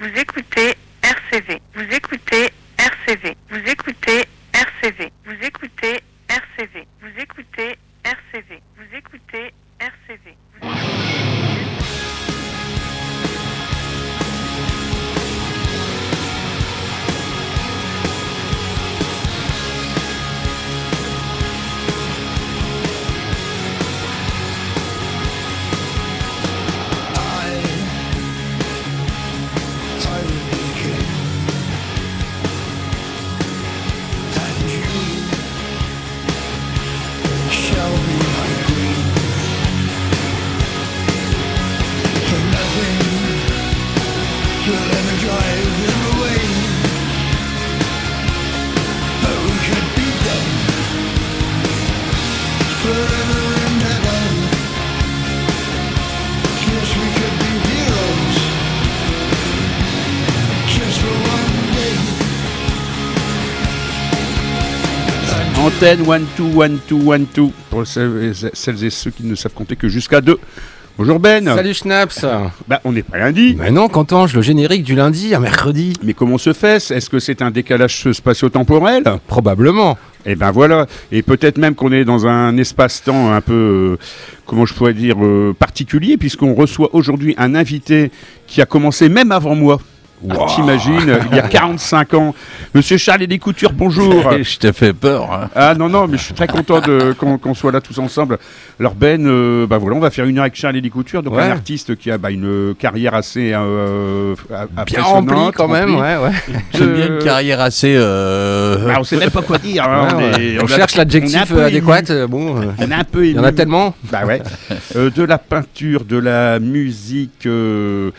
Vous écoutez Antenne 1, 2, 1, 2, 1, 2. Pour celles et ceux qui ne savent compter que jusqu'à 2. Bonjour Ben. Salut Schnaps Bah, on n'est pas lundi. Mais non, qu'entends-je le générique du lundi à mercredi Mais comment se fait Est-ce que c'est un décalage spatio-temporel? Probablement. Eh ben voilà. Et peut-être même qu'on est dans un espace-temps un peu, euh, comment je pourrais dire, euh, particulier, puisqu'on reçoit aujourd'hui un invité qui a commencé même avant moi. Ah, T'imagines, il y a 45 ans. Monsieur Charles et Coutures, bonjour. Je t'ai fait peur. hein. Ah non, non, mais je suis très content qu'on soit là tous ensemble. Alors Ben, euh, bah voilà, on va faire une heure avec Charles et Coutures, donc Ouais. un artiste qui a bah, une carrière assez euh, a- Bien impressionnante, rempli quand même, remplie. ouais, ouais. J'aime bien une carrière assez. euh, bah, on sait même pas quoi dire. hein, Ouais, on ouais. est- On on a- cherche l'adjectif euh, adéquat. euh, Bon, euh, On est un peu il y en a tellement. Bah ouais. Euh, de la peinture, de la musique, euh,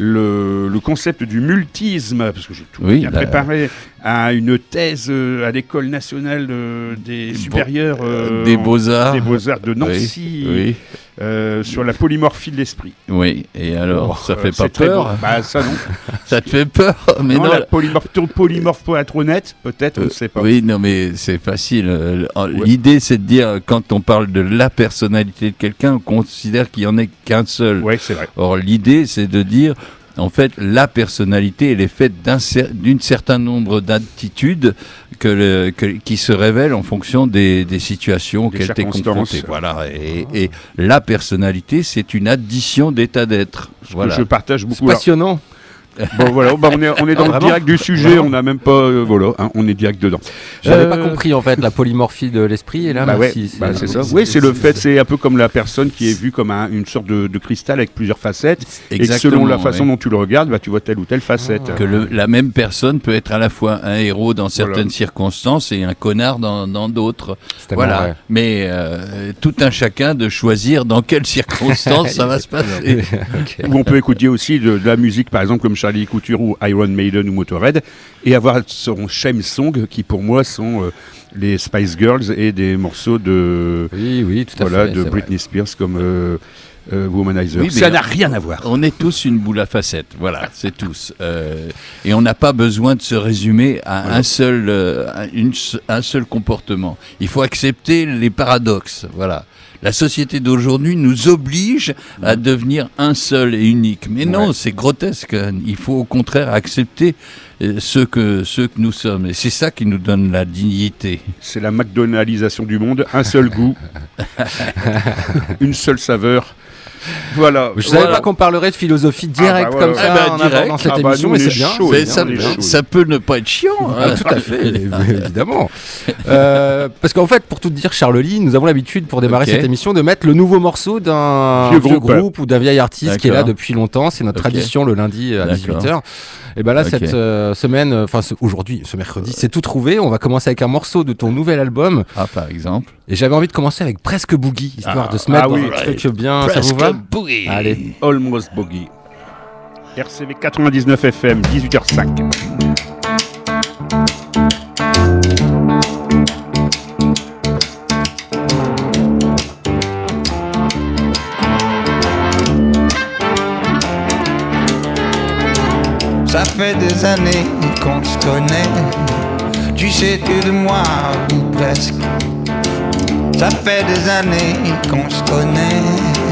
le, le concept du multisme, parce que j'ai tout Oui, bien bah- préparé, à une thèse euh, à l'école nationale euh, des supérieurs euh, des beaux-arts. des beaux-arts de Nancy Oui, euh, sur la polymorphie de l'esprit. oui. Et alors, ça Euh, fait pas peur. Bah ça non. Ça te fait peur Mais non, non. la polymorphe, polymorphe pour être honnête, peut-être, on ne euh, sait pas. Oui, non, mais c'est facile. L'idée, c'est de dire, quand on parle de la personnalité de quelqu'un, on considère qu'il n'y en ait qu'un seul. Ouais, c'est vrai. Or, l'idée, c'est de dire, en fait, la personnalité, elle est faite d'un cer- certain nombre d'attitudes que le- que- qui se révèlent en fonction des, des situations auxquelles tu es confronté. Voilà. Et, et la personnalité, c'est une addition d'états d'être. Voilà. Je partage C'est beaucoup. Alors, passionnant. Bon voilà, bah, on est, on est dans Ah, le direct du sujet, Vraiment on n'a même pas, euh, voilà, hein, on est direct dedans. J'avais Euh, pas compris en fait la polymorphie de l'esprit et là bah ouais, bah, c'est ça. Oui, c'est le fait, c'est un peu comme la personne qui est vue comme un- une sorte de, de cristal avec plusieurs facettes, et selon la façon ouais. dont tu le regardes, bah, tu vois telle ou telle facette. que le- la même personne peut être à la fois un héros dans certaines Voilà. circonstances et un connard dans dans d'autres. Voilà. vrai. Mais euh, tout un chacun de choisir dans quelles circonstances ça va se passer. Ok. Où on peut écouter aussi de, de la musique, par exemple, comme Charlie Couture ou Iron Maiden ou Motorhead, et avoir son shame song qui, pour moi, sont euh, les Spice Girls et des morceaux de, Oui, oui, tout à voilà, fait. de Britney Spears comme euh, euh, Womanizer. Oui, ça n'a rien à voir. On est tous une boule à facettes, voilà, c'est tous. Euh, et on n'a pas besoin de se résumer à Voilà. un seul, euh, une un seul comportement. Il faut accepter les paradoxes, voilà. La société d'aujourd'hui nous oblige à devenir un seul et unique. Mais non, Ouais. c'est grotesque. Il faut au contraire accepter euh, ce que, ce que nous sommes. Et c'est ça qui nous donne la dignité. C'est la McDonaldisation du monde, un seul goût, une seule saveur. Voilà. Je savais Voilà. pas qu'on parlerait de philosophie direct Ah bah comme ça Ah bah, en direct. abordant cette Ah bah, émission, nous, mais c'est est bien. chaud, bien, ça, peut ne pas être chiant. hein. Ah, tout à fait, évidemment. Euh, parce qu'en fait, pour tout te dire, Charles Lee, nous avons l'habitude pour démarrer cette émission de mettre le nouveau morceau d'un Vieux vieux groupe. ou d'un vieil artiste qui est là depuis longtemps. C'est notre tradition le lundi à D'accord. 18h. Et ben là, cette euh, semaine, euh, enfin ce- aujourd'hui, ce mercredi, c'est tout trouvé. On va commencer avec un morceau de ton nouvel album. Ah, par exemple. Et j'avais envie de commencer avec Presque Boogie, histoire Ah, de se mettre ah dans oui. un truc bien. Ça vous Presque boogie. Allez. Almost Boggy. RCV 99 FM, 18h05. Ça fait des années qu'on se connaît. Tu sais tout de moi, ou presque. Ça fait des années qu'on se connaît.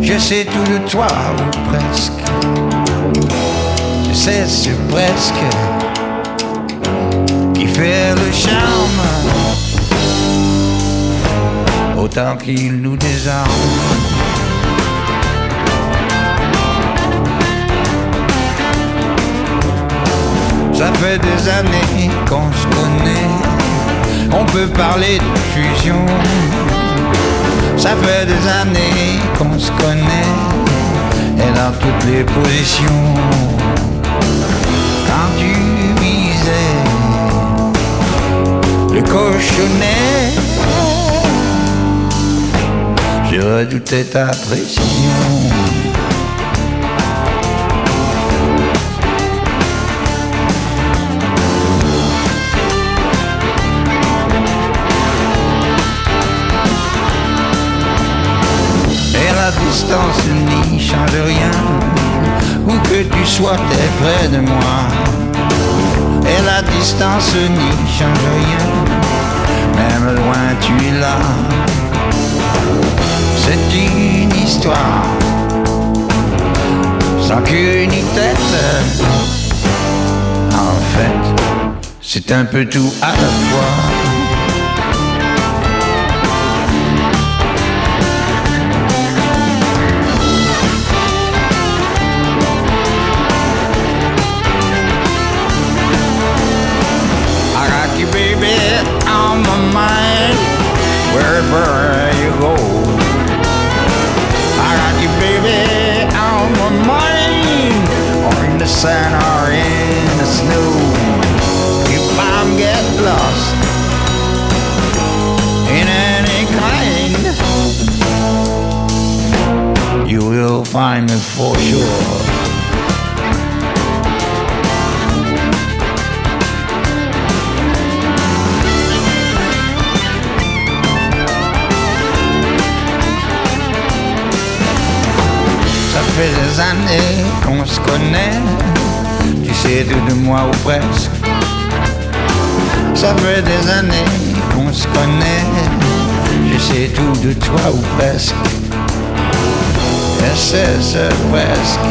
Je sais tout de toi, ou presque. Je c'est ce presque qui fait le charme, autant qu'il nous désarme. Ça fait des années qu'on se connaît, on peut parler de fusion. Ça fait des années qu'on se connaît, et dans toutes les positions. Quand tu visais le cochonnet, je redoutais ta précision. Distance n'y change rien, où que tu sois, t'es près de moi. Et la distance n'y change rien, même loin tu es là. C'est une histoire, sans queue ni tête. En fait, c'est un peu tout à la fois. Wherever you go. I got you, baby, on my mind, or in the sun or in the snow. If I'm get lost in any kind, you will find me for sure. Fait des années qu'on se connaît, tu sais tout de moi ou presque. Ça fait des années qu'on se connaît, je sais tout de toi ou presque. Et c'est ce presque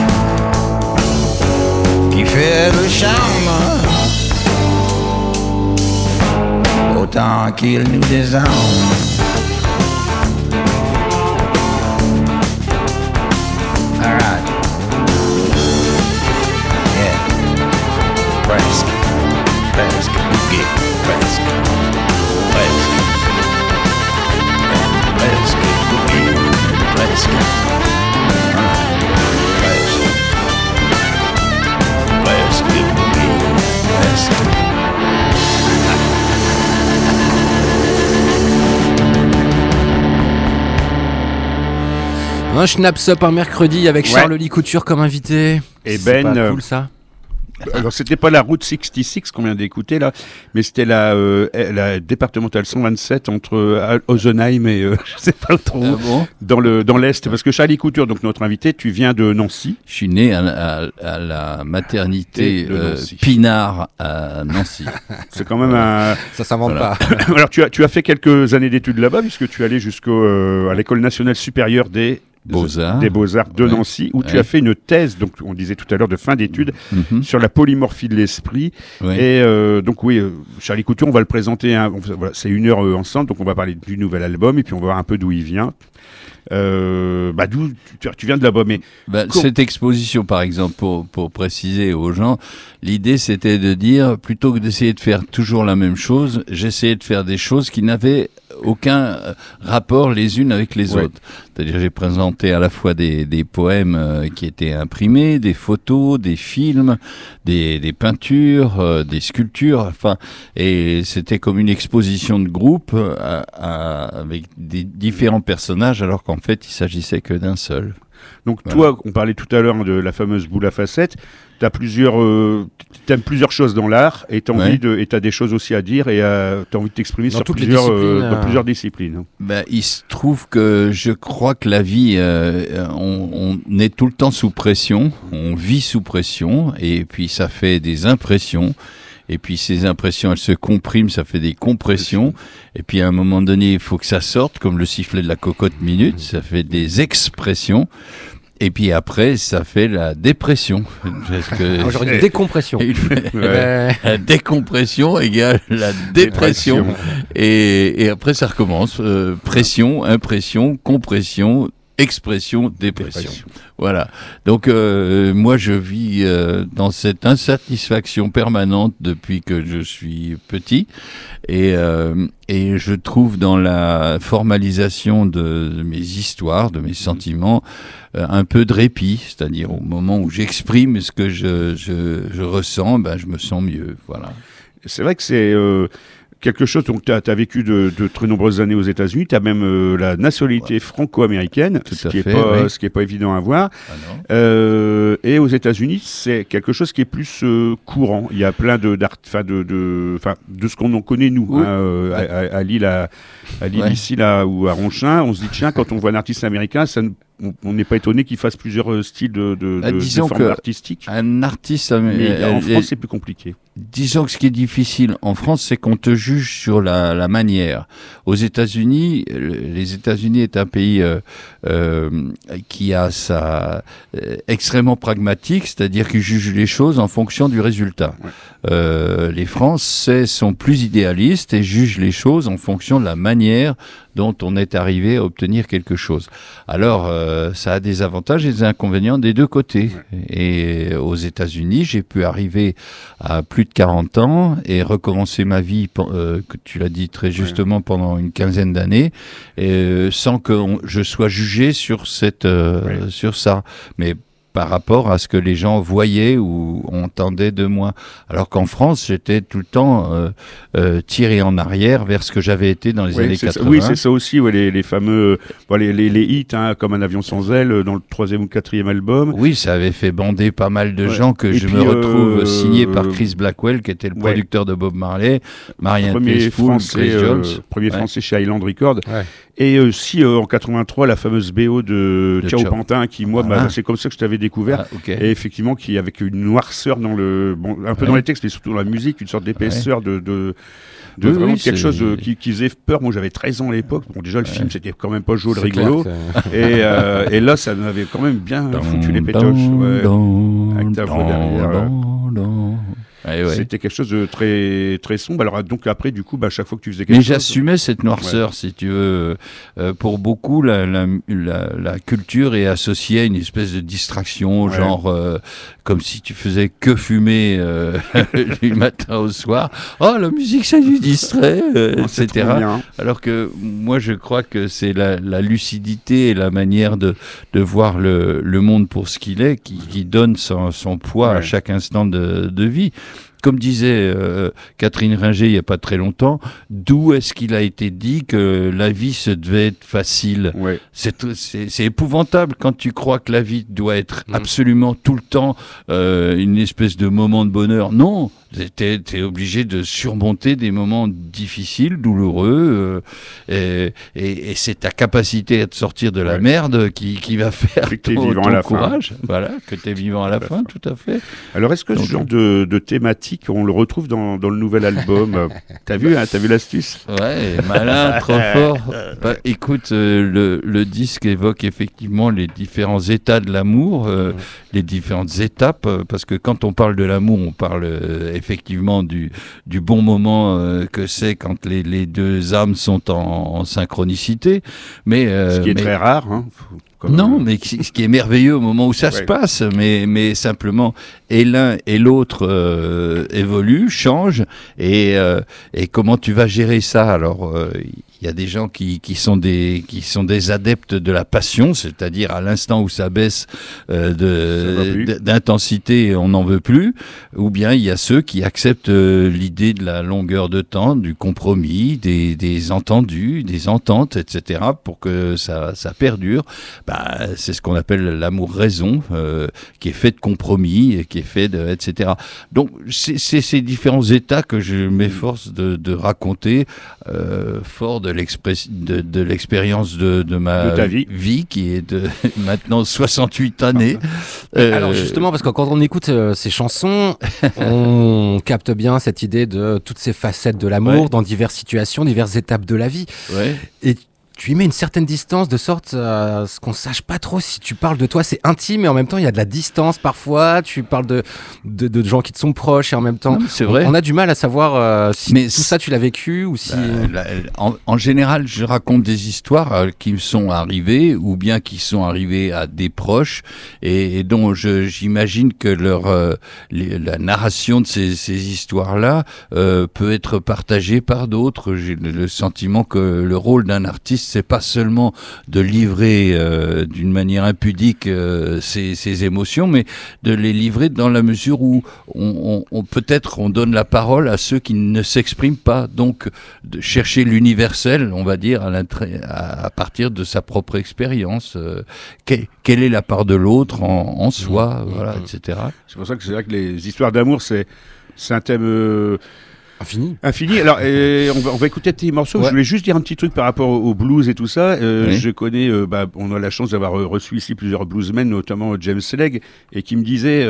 qui fait le charme, autant qu'il nous désarme. Presque. Presque. Boogie. Presque. Presque. Yeah. Presque. Boogie. Presque. Alright. Presque. Presque. Boogie. Presque. Un Schnaps Up un mercredi avec Ouais. Charles-Lee Couture comme invité. Et Ben, pas euh, cool ça Alors, c'était pas la route 66 qu'on vient d'écouter là, mais c'était la, euh, la départementale 127 entre euh, Ozenheim et euh, je sais pas trop Ah bon? dans le dans l'est. Parce que Charlie Couture, donc notre invité, tu viens de Nancy. Je suis né à, à- à la maternité euh, Nancy. Pinard à Nancy. C'est quand même un. Ça s'invente Voilà. pas. Alors, tu as tu as fait quelques années d'études là-bas, puisque tu es allé jusqu'au euh, à l'école nationale supérieure des Beaux-Arts. des beaux-arts de Ouais. Nancy, où tu as fait une thèse, donc on disait tout à l'heure de fin d'études, Mhm. sur la polymorphie de l'esprit. Ouais. Et euh, donc oui, euh, Charlie Couture, on va le présenter. hein, voilà, c'est une heure euh, ensemble, donc on va parler du nouvel album et puis on va voir un peu d'où il vient. Euh, bah d'où tu, tu viens de là-bas, mais Com- cette exposition, par exemple, pour, pour préciser aux gens, l'idée c'était de dire, plutôt que d'essayer de faire toujours la même chose, j'essayais de faire des choses qui n'avaient aucun euh, rapport les unes avec les Ouais. autres. C'est-à-dire j'ai présenté à la fois des, des poèmes euh, qui étaient imprimés, des photos, des films, des, des peintures, euh, des sculptures, enfin, et c'était comme une exposition de groupe à- à- avec des différents personnages, alors qu'en fait il s'agissait que d'un seul. Donc Voilà. toi, on parlait tout à l'heure de la fameuse boule à facettes. T'as plusieurs, euh, t'aimes plusieurs choses dans l'art et t'as Ouais. envie de, et t'as des choses aussi à dire et euh, t'as envie de t'exprimer Dans sur toutes les plusieurs, disciplines, dans euh. plusieurs disciplines. hein. Ben, il se trouve que je crois que la vie, euh, on, on est tout le temps sous pression, on vit sous pression, et puis ça fait des impressions, et puis ces impressions, elles se compriment, ça fait des compressions, et puis à un moment donné, il faut que ça sorte, comme le sifflet de la cocotte minute, ça fait des expressions, et puis après, ça fait la dépression. Que Ah, décompression. la décompression égale la dépression. Et, et après, ça recommence. Euh, pression, impression, compression, expression, dépression. Dépression. Voilà. Donc, euh, moi, je vis euh, dans cette insatisfaction permanente depuis que je suis petit. Et, euh, et je trouve dans la formalisation de, de mes histoires, de mes sentiments, euh, un peu de répit. C'est-à-dire au moment où j'exprime ce que je, je, je ressens, ben, je me sens mieux. Voilà. C'est vrai que c'est euh, quelque chose, donc tu as, vécu de, de très nombreuses années aux États-Unis, tu as même euh, la nationalité franco-américaine, ce qui est pas oui. ce qui est pas évident à voir. Ah Euh, et aux États-Unis, c'est quelque chose qui est plus euh, courant. Il y a plein de d'art, enfin de, de, enfin de ce qu'on en connaît nous, Oui. hein, euh, à, à- à Lille, à, à Lille Ouais. ici là ou à Ronchin, on se dit tiens quand on voit un artiste américain, ça ne- on- n'est pas étonné qu'il fasse plusieurs euh, styles de, de, Ah, de- de formes que- artistiques. Un artiste, Mais en France, c'est plus compliqué. Disons que ce qui est difficile en France, c'est qu'on te juge sur la, la manière. Aux États-Unis, les États-Unis est un pays euh, euh, qui a sa euh, extrêmement pragmatique, c'est-à-dire qu'il juge les choses en fonction du résultat. Euh, les Français sont plus idéalistes et jugent les choses en fonction de la manière dont on est arrivé à obtenir quelque chose. Alors, euh, ça a des avantages et des inconvénients des deux côtés. Et aux États-Unis, j'ai pu arriver à plus de 40 ans et recommencer ma vie, euh, que tu l'as dit très justement, pendant une quinzaine d'années, euh, sans que on- je sois jugé sur cette, euh, sur ça. Mais par rapport à ce que les gens voyaient ou entendaient de moi. Alors qu'en France, j'étais tout le temps euh, euh, tiré en arrière vers ce que j'avais été dans les Ouais, années c'est ça. 80. Oui, c'est ça aussi, ouais, les, les fameux bon, les, les, les hits, hein, comme un avion sans aile, euh, dans le troisième ou quatrième album. Oui, ça avait fait bander pas mal de Ouais. gens que Et je puis, me retrouve euh, signé par Chris Blackwell, qui était le ouais. producteur de Bob Marley, Marianne premier Faithfull, français, Chris euh, Jones. premier Ouais. français chez Island Records. Ouais. Et aussi euh, en 83, la fameuse BO de, De Ciao. Pantin, qui moi, Voilà. bah, c'est comme ça que je t'avais découvert. Ah. Et effectivement, qui avec une noirceur dans le, bon, un peu Ouais. dans les textes, mais surtout dans la musique, une sorte d'épaisseur de, de, de Oui, vraiment oui, quelque chose euh, qui, qui faisait peur. Moi, j'avais 13 ans à l'époque. Bon, déjà, le film, c'était quand même pas jaune rigolo. que- Et, euh, et là, ça m'avait quand même bien foutu les pétoches. ouais. Avec ta voix derrière. Ouais, ouais. C'était quelque chose de très très sombre. Alors donc après, du coup, bah, chaque fois que tu faisais quelque Mais chose, j'assumais cette noirceur, si tu veux. Euh, pour beaucoup, la, la, la, la culture est associée à une espèce de distraction, genre euh, comme si tu faisais que fumer euh, du matin au soir. Oh, la musique, ça nous distrait, Oh, etc. Alors que moi, je crois que c'est la, la lucidité et la manière de, de voir le, le monde pour ce qu'il est qui, qui donne son, son poids à chaque instant de, de vie. Comme disait euh, Catherine Ringer il n'y a pas très longtemps, d'où est-ce qu'il a été dit que la vie se devait être facile? Ouais. c'est tout- c'est c'est épouvantable quand tu crois que la vie doit être Mhm. absolument tout le temps euh, une espèce de moment de bonheur. Non, t'es es obligé de surmonter des moments difficiles, douloureux, euh, et, et- et c'est ta capacité à te sortir de la Ouais. merde qui, qui va faire Que ton, vivant à la fin. courage. Voilà, que tu es vivant à la fin, tout à fait. Alors est-ce que Donc, ce genre de, de thématique, on le retrouve dans, dans le nouvel album? T'as vu, hein, t'as vu l'astuce? Ouais, malin, trop fort. Bah, écoute, euh, le, le disque évoque effectivement les différents états de l'amour, euh, les différentes étapes, parce que quand on parle de l'amour, on parle effectivement du, du bon moment euh, que c'est quand les, les deux âmes sont en, en synchronicité. Mais, euh, Ce qui est mais- très rare. Hein, faut- comme- non, mais ce qui est merveilleux au moment où ça se passe, mais, mais simplement, et l'un et l'autre euh, évoluent, changent, et, euh, et comment tu vas gérer ça Alors, euh, il y a des gens qui, qui, sont des, qui sont des adeptes de la passion, c'est-à-dire à, l'instant où ça baisse euh, d'intensité, on n'en veut plus, ou bien il y a ceux qui acceptent euh, l'idée de la longueur de temps, du compromis, des, des entendus, des ententes, etc., pour que ça, ça perdure. Bah, c'est ce qu'on appelle l'amour-raison, euh, qui est fait de compromis, et qui est fait de, etc. Donc, c'est ces différents états que je m'efforce de, de raconter, euh, fort de de, de l'expérience de, de ma De ta vie. qui est de maintenant 68 années. Euh, Alors justement, parce que quand on écoute euh, ces chansons, on capte bien cette idée de toutes ces facettes de l'amour Ouais. dans diverses situations, diverses étapes de la vie. ouais. Et tu y mets une certaine distance de sorte à ce qu'on sache pas trop si tu parles de toi. C'est intime et en même temps il y a de la distance parfois. Tu parles de, de, de gens qui te sont proches et en même temps c'est vrai. on a du mal à savoir euh, si Mais tout ça tu l'as vécu ou si. Bah, la- en, en général, je raconte des histoires euh, qui me sont arrivées ou bien qui sont arrivées à des proches et, et dont j'imagine que leur, euh, les- la narration de ces, ces histoires-là euh, peut être partagée par d'autres. J'ai le sentiment que le rôle d'un artiste, c'est pas seulement de livrer euh, d'une manière impudique euh, ses, ses émotions, mais de les livrer dans la mesure où on, on- on- peut-être on donne la parole à ceux qui ne s'expriment pas. Donc de chercher l'universel, on va dire, à, l'intré- à, à partir de sa propre expérience. Euh, que- quelle est la part de l'autre en, en soi, Mmh, voilà, mmh. etc. C'est pour ça que c'est vrai que les histoires d'amour, c'est c'est un thème euh, Infini. infini. Alors, euh, on, va, on va écouter tes morceaux. Ouais. Je voulais juste dire un petit truc par rapport au, au blues et tout ça. Euh, Oui. Je connais, euh, bah, on a la chance d'avoir reçu ici plusieurs bluesmen, notamment James Legg, et qui me disait,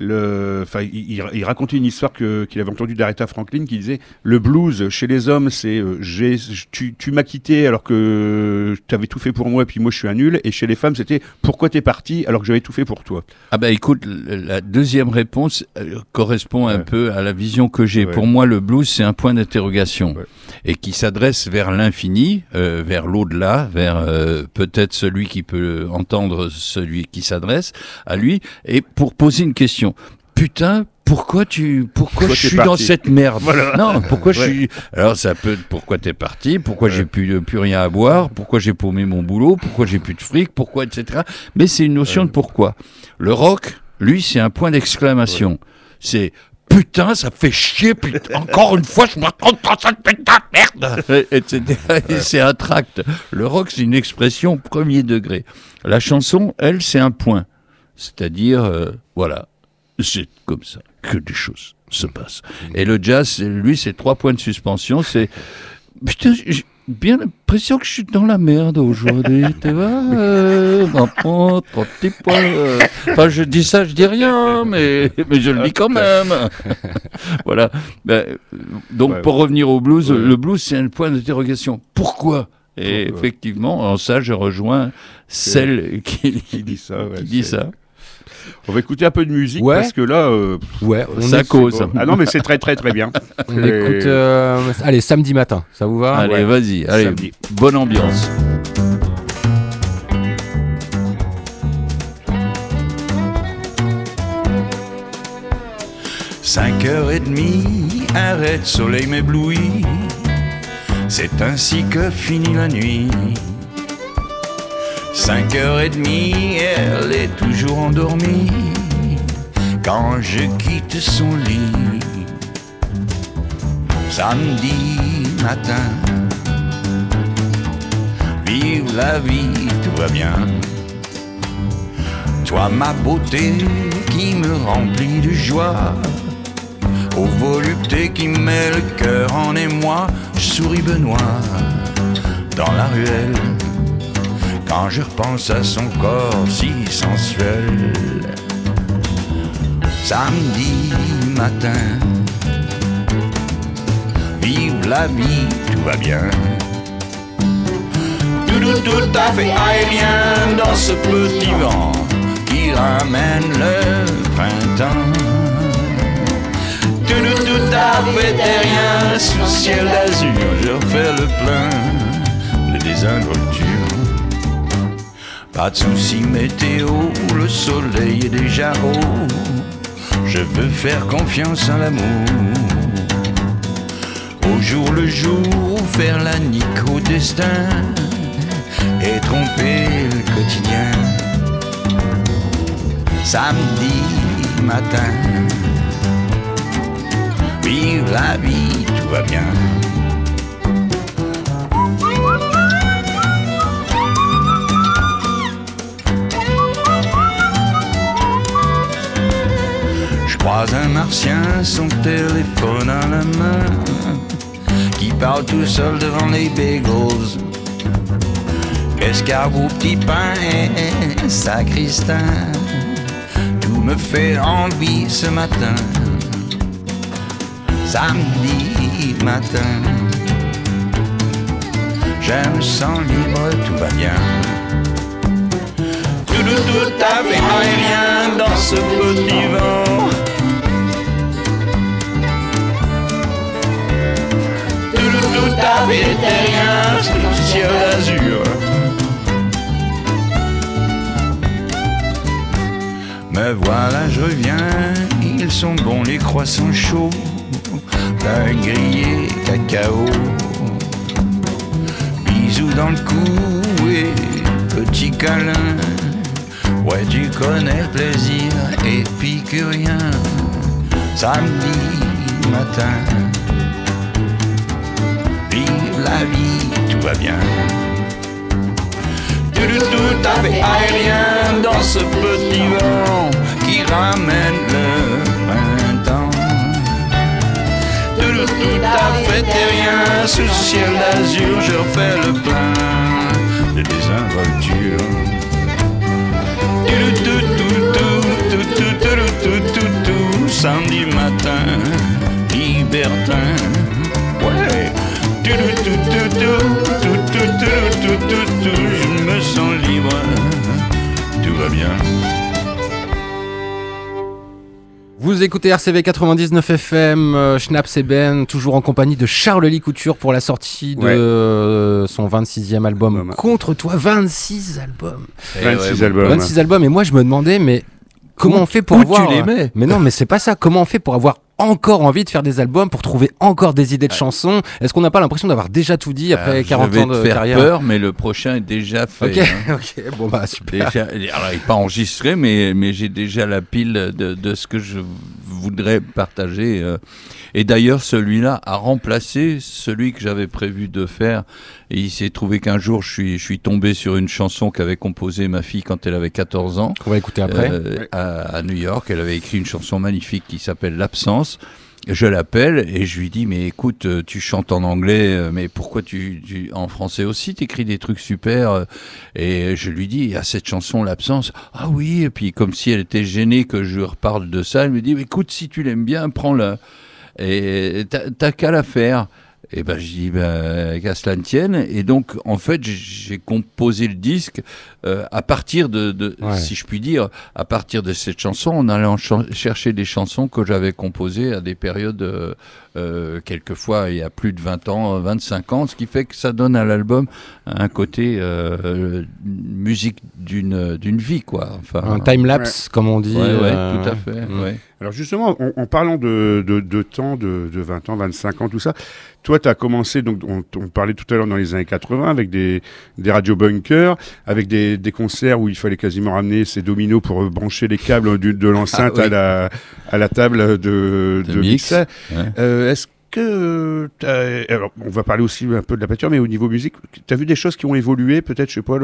le, il, racontait une histoire que- qu'il avait entendue d'Aretha Franklin, qui disait le blues chez les hommes, c'est j'ai, tu, tu m'as quitté alors que tu avais tout fait pour moi, et puis moi je suis un nul, et chez les femmes, c'était pourquoi t'es parti alors que j'avais tout fait pour toi? Ah bah écoute, la deuxième réponse correspond un Ouais. peu à la vision que j'ai. Ouais. Pour moi, le blues, c'est un point d'interrogation Ouais. et qui s'adresse vers l'infini, euh, vers l'au-delà, vers euh, peut-être celui qui peut entendre celui qui s'adresse à lui, et pour poser une question. Putain, pourquoi tu, pourquoi Pourquoi je suis dans cette merde? Voilà. Non, pourquoi je suis. Alors ça peut pourquoi t'es parti, pourquoi Ouais. j'ai plus, plus rien à boire, pourquoi j'ai paumé mon boulot, pourquoi j'ai plus de fric, pourquoi, etc. Mais c'est une notion Ouais. de pourquoi. Le rock, lui, c'est un point d'exclamation. C'est putain, ça fait chier, putain, encore une fois, je me retrouve dans cette putain de merde. Et c'est un tract. Le rock, c'est une expression premier degré. La chanson, elle, c'est un point. C'est-à-dire, euh, voilà, c'est comme ça que les choses se passent. Et le jazz, lui, c'est trois points de suspension. C'est putain, bien l'impression que je suis dans la merde aujourd'hui. tu vois euh, trois petits points. euh. Enfin, je dis ça, je dis rien, mais mais je le dis quand même. voilà. Ben, donc, Ouais. pour revenir au blues, Ouais. le blues, c'est un point d'interrogation. Pourquoi? Et Pourquoi? effectivement, en ça, je rejoins celle qui, Qui dit ça, ouais, qui dit c'est- ça. On va écouter un peu de musique Ouais. parce que là, euh, Ouais, on, Ça est- cause. bon. ah non mais c'est très très très bien. on écoute. euh, allez, samedi matin, ça vous va? Allez, ouais. vas-y, allez, Samedi. bonne ambiance. Cinq heures et demie, arrête, soleil m'éblouit. C'est ainsi que finit la nuit. Cinq heures et demie, elle est toujours endormie. Quand je quitte son lit, samedi matin, vive la vie, tout va bien. Toi, ma beauté qui me remplit de joie, aux voluptés qui met le cœur en émoi, je souris Benoît dans la ruelle. Quand je repense à son corps si sensuel, samedi matin, vive la vie, tout va bien. Tout, tout, tout à fait aérien dans ce petit vent qui ramène le printemps. Tout, tout, tout à fait terrien sous ciel d'azur, je refais le plein de désinvolture. Pas de soucis météo, le soleil est déjà haut. Je veux faire confiance à l'amour. Au jour le jour, faire la nique au destin et tromper le quotidien. Samedi matin, vive la vie, tout va bien. Son téléphone à la main, qui parle tout seul devant les bagels. Escargot, petit pain sacristain, tout me fait envie ce matin. Samedi matin, je me sens libre, tout va bien. Tout, tout, tout aérien dans ce petit vent. À fait terrien le ciel azur. Me voilà, je reviens, ils sont bons les croissants chauds, pain grillé, cacao, bisous dans le cou et petit câlin. Ouais, tu connais plaisir épicurien, samedi matin. Tout va bien. Tout, tout, à fait aérien dans ce petit vent qui ramène le printemps. Tout, tout, à fait terrien sous ciel d'azur, je refais le plein de désinvolture. Tout, tout, tout, tout, tout, tout, tout, tout, tout, tout, samedi matin, libertin. Je me sens libre, tout va bien. Vous écoutez RCV 99 FM, euh, Schnaps et Ben, toujours en compagnie de Charles Lee Couture pour la sortie de Ouais. euh, son 26e album. Album. Contre toi, 26 albums. 26 albums. 26 albums, et moi je me demandais, mais comment on fait pour où avoir. tu les euh, mets Mais non, mais c'est pas ça. Comment on fait pour avoir encore envie de faire des albums, pour trouver encore des idées de chansons Est-ce qu'on n'a pas l'impression d'avoir déjà tout dit après Euh, 40 je vais ans de faire carrière peur, mais le prochain est déjà fait. Ok, hein. ok, bon bah super. Déjà, alors, il n'est pas enregistré, mais, mais j'ai déjà la pile de, de ce que je voudrais partager. euh. Et d'ailleurs, celui-là a remplacé celui que j'avais prévu de faire. Et il s'est trouvé qu'un jour, je suis, je suis tombé sur une chanson qu'avait composée ma fille quand elle avait 14 ans. On va écouter après. Euh, à, à New York. Elle avait écrit une chanson magnifique qui s'appelle L'absence. Je l'appelle et je lui dis mais écoute euh, tu chantes en anglais euh, mais pourquoi tu, en français aussi t'écris des trucs super euh. et je lui dis a cette chanson l'absence. Ah oui et puis comme si elle était gênée que je reparle de ça elle me dit écoute si tu l'aimes bien prends-la. Et t'as t'as qu'à la faire et ben je dis ben, qu'à cela ne tienne et donc en fait j'ai- j'ai composé le disque euh, à partir de, de Ouais. si je puis dire à partir de cette chanson en allant chercher des chansons que j'avais composées à des périodes euh, euh, quelquefois il y a plus de 20 ans euh, 25 ans ce qui fait que ça donne à l'album un côté euh, musique d'une d'une vie quoi enfin Un time-lapse, comme on dit. ouais, ouais, euh, tout à fait mm. Alors justement, en, en parlant de, de, de temps, de, de 20 ans, 25 ans, tout ça, toi, tu as commencé, donc on, on parlait tout à l'heure dans les années 80, avec des, des radios bunkers, avec des, des concerts où il fallait quasiment ramener ses dominos pour brancher les câbles de l'enceinte Ah oui. à, la, à la table de, mix. Ouais. Euh, Est-ce t'as- alors on va parler aussi un peu de la peinture, mais au niveau musique, tu as vu des choses qui ont évolué, peut-être, je sais pas,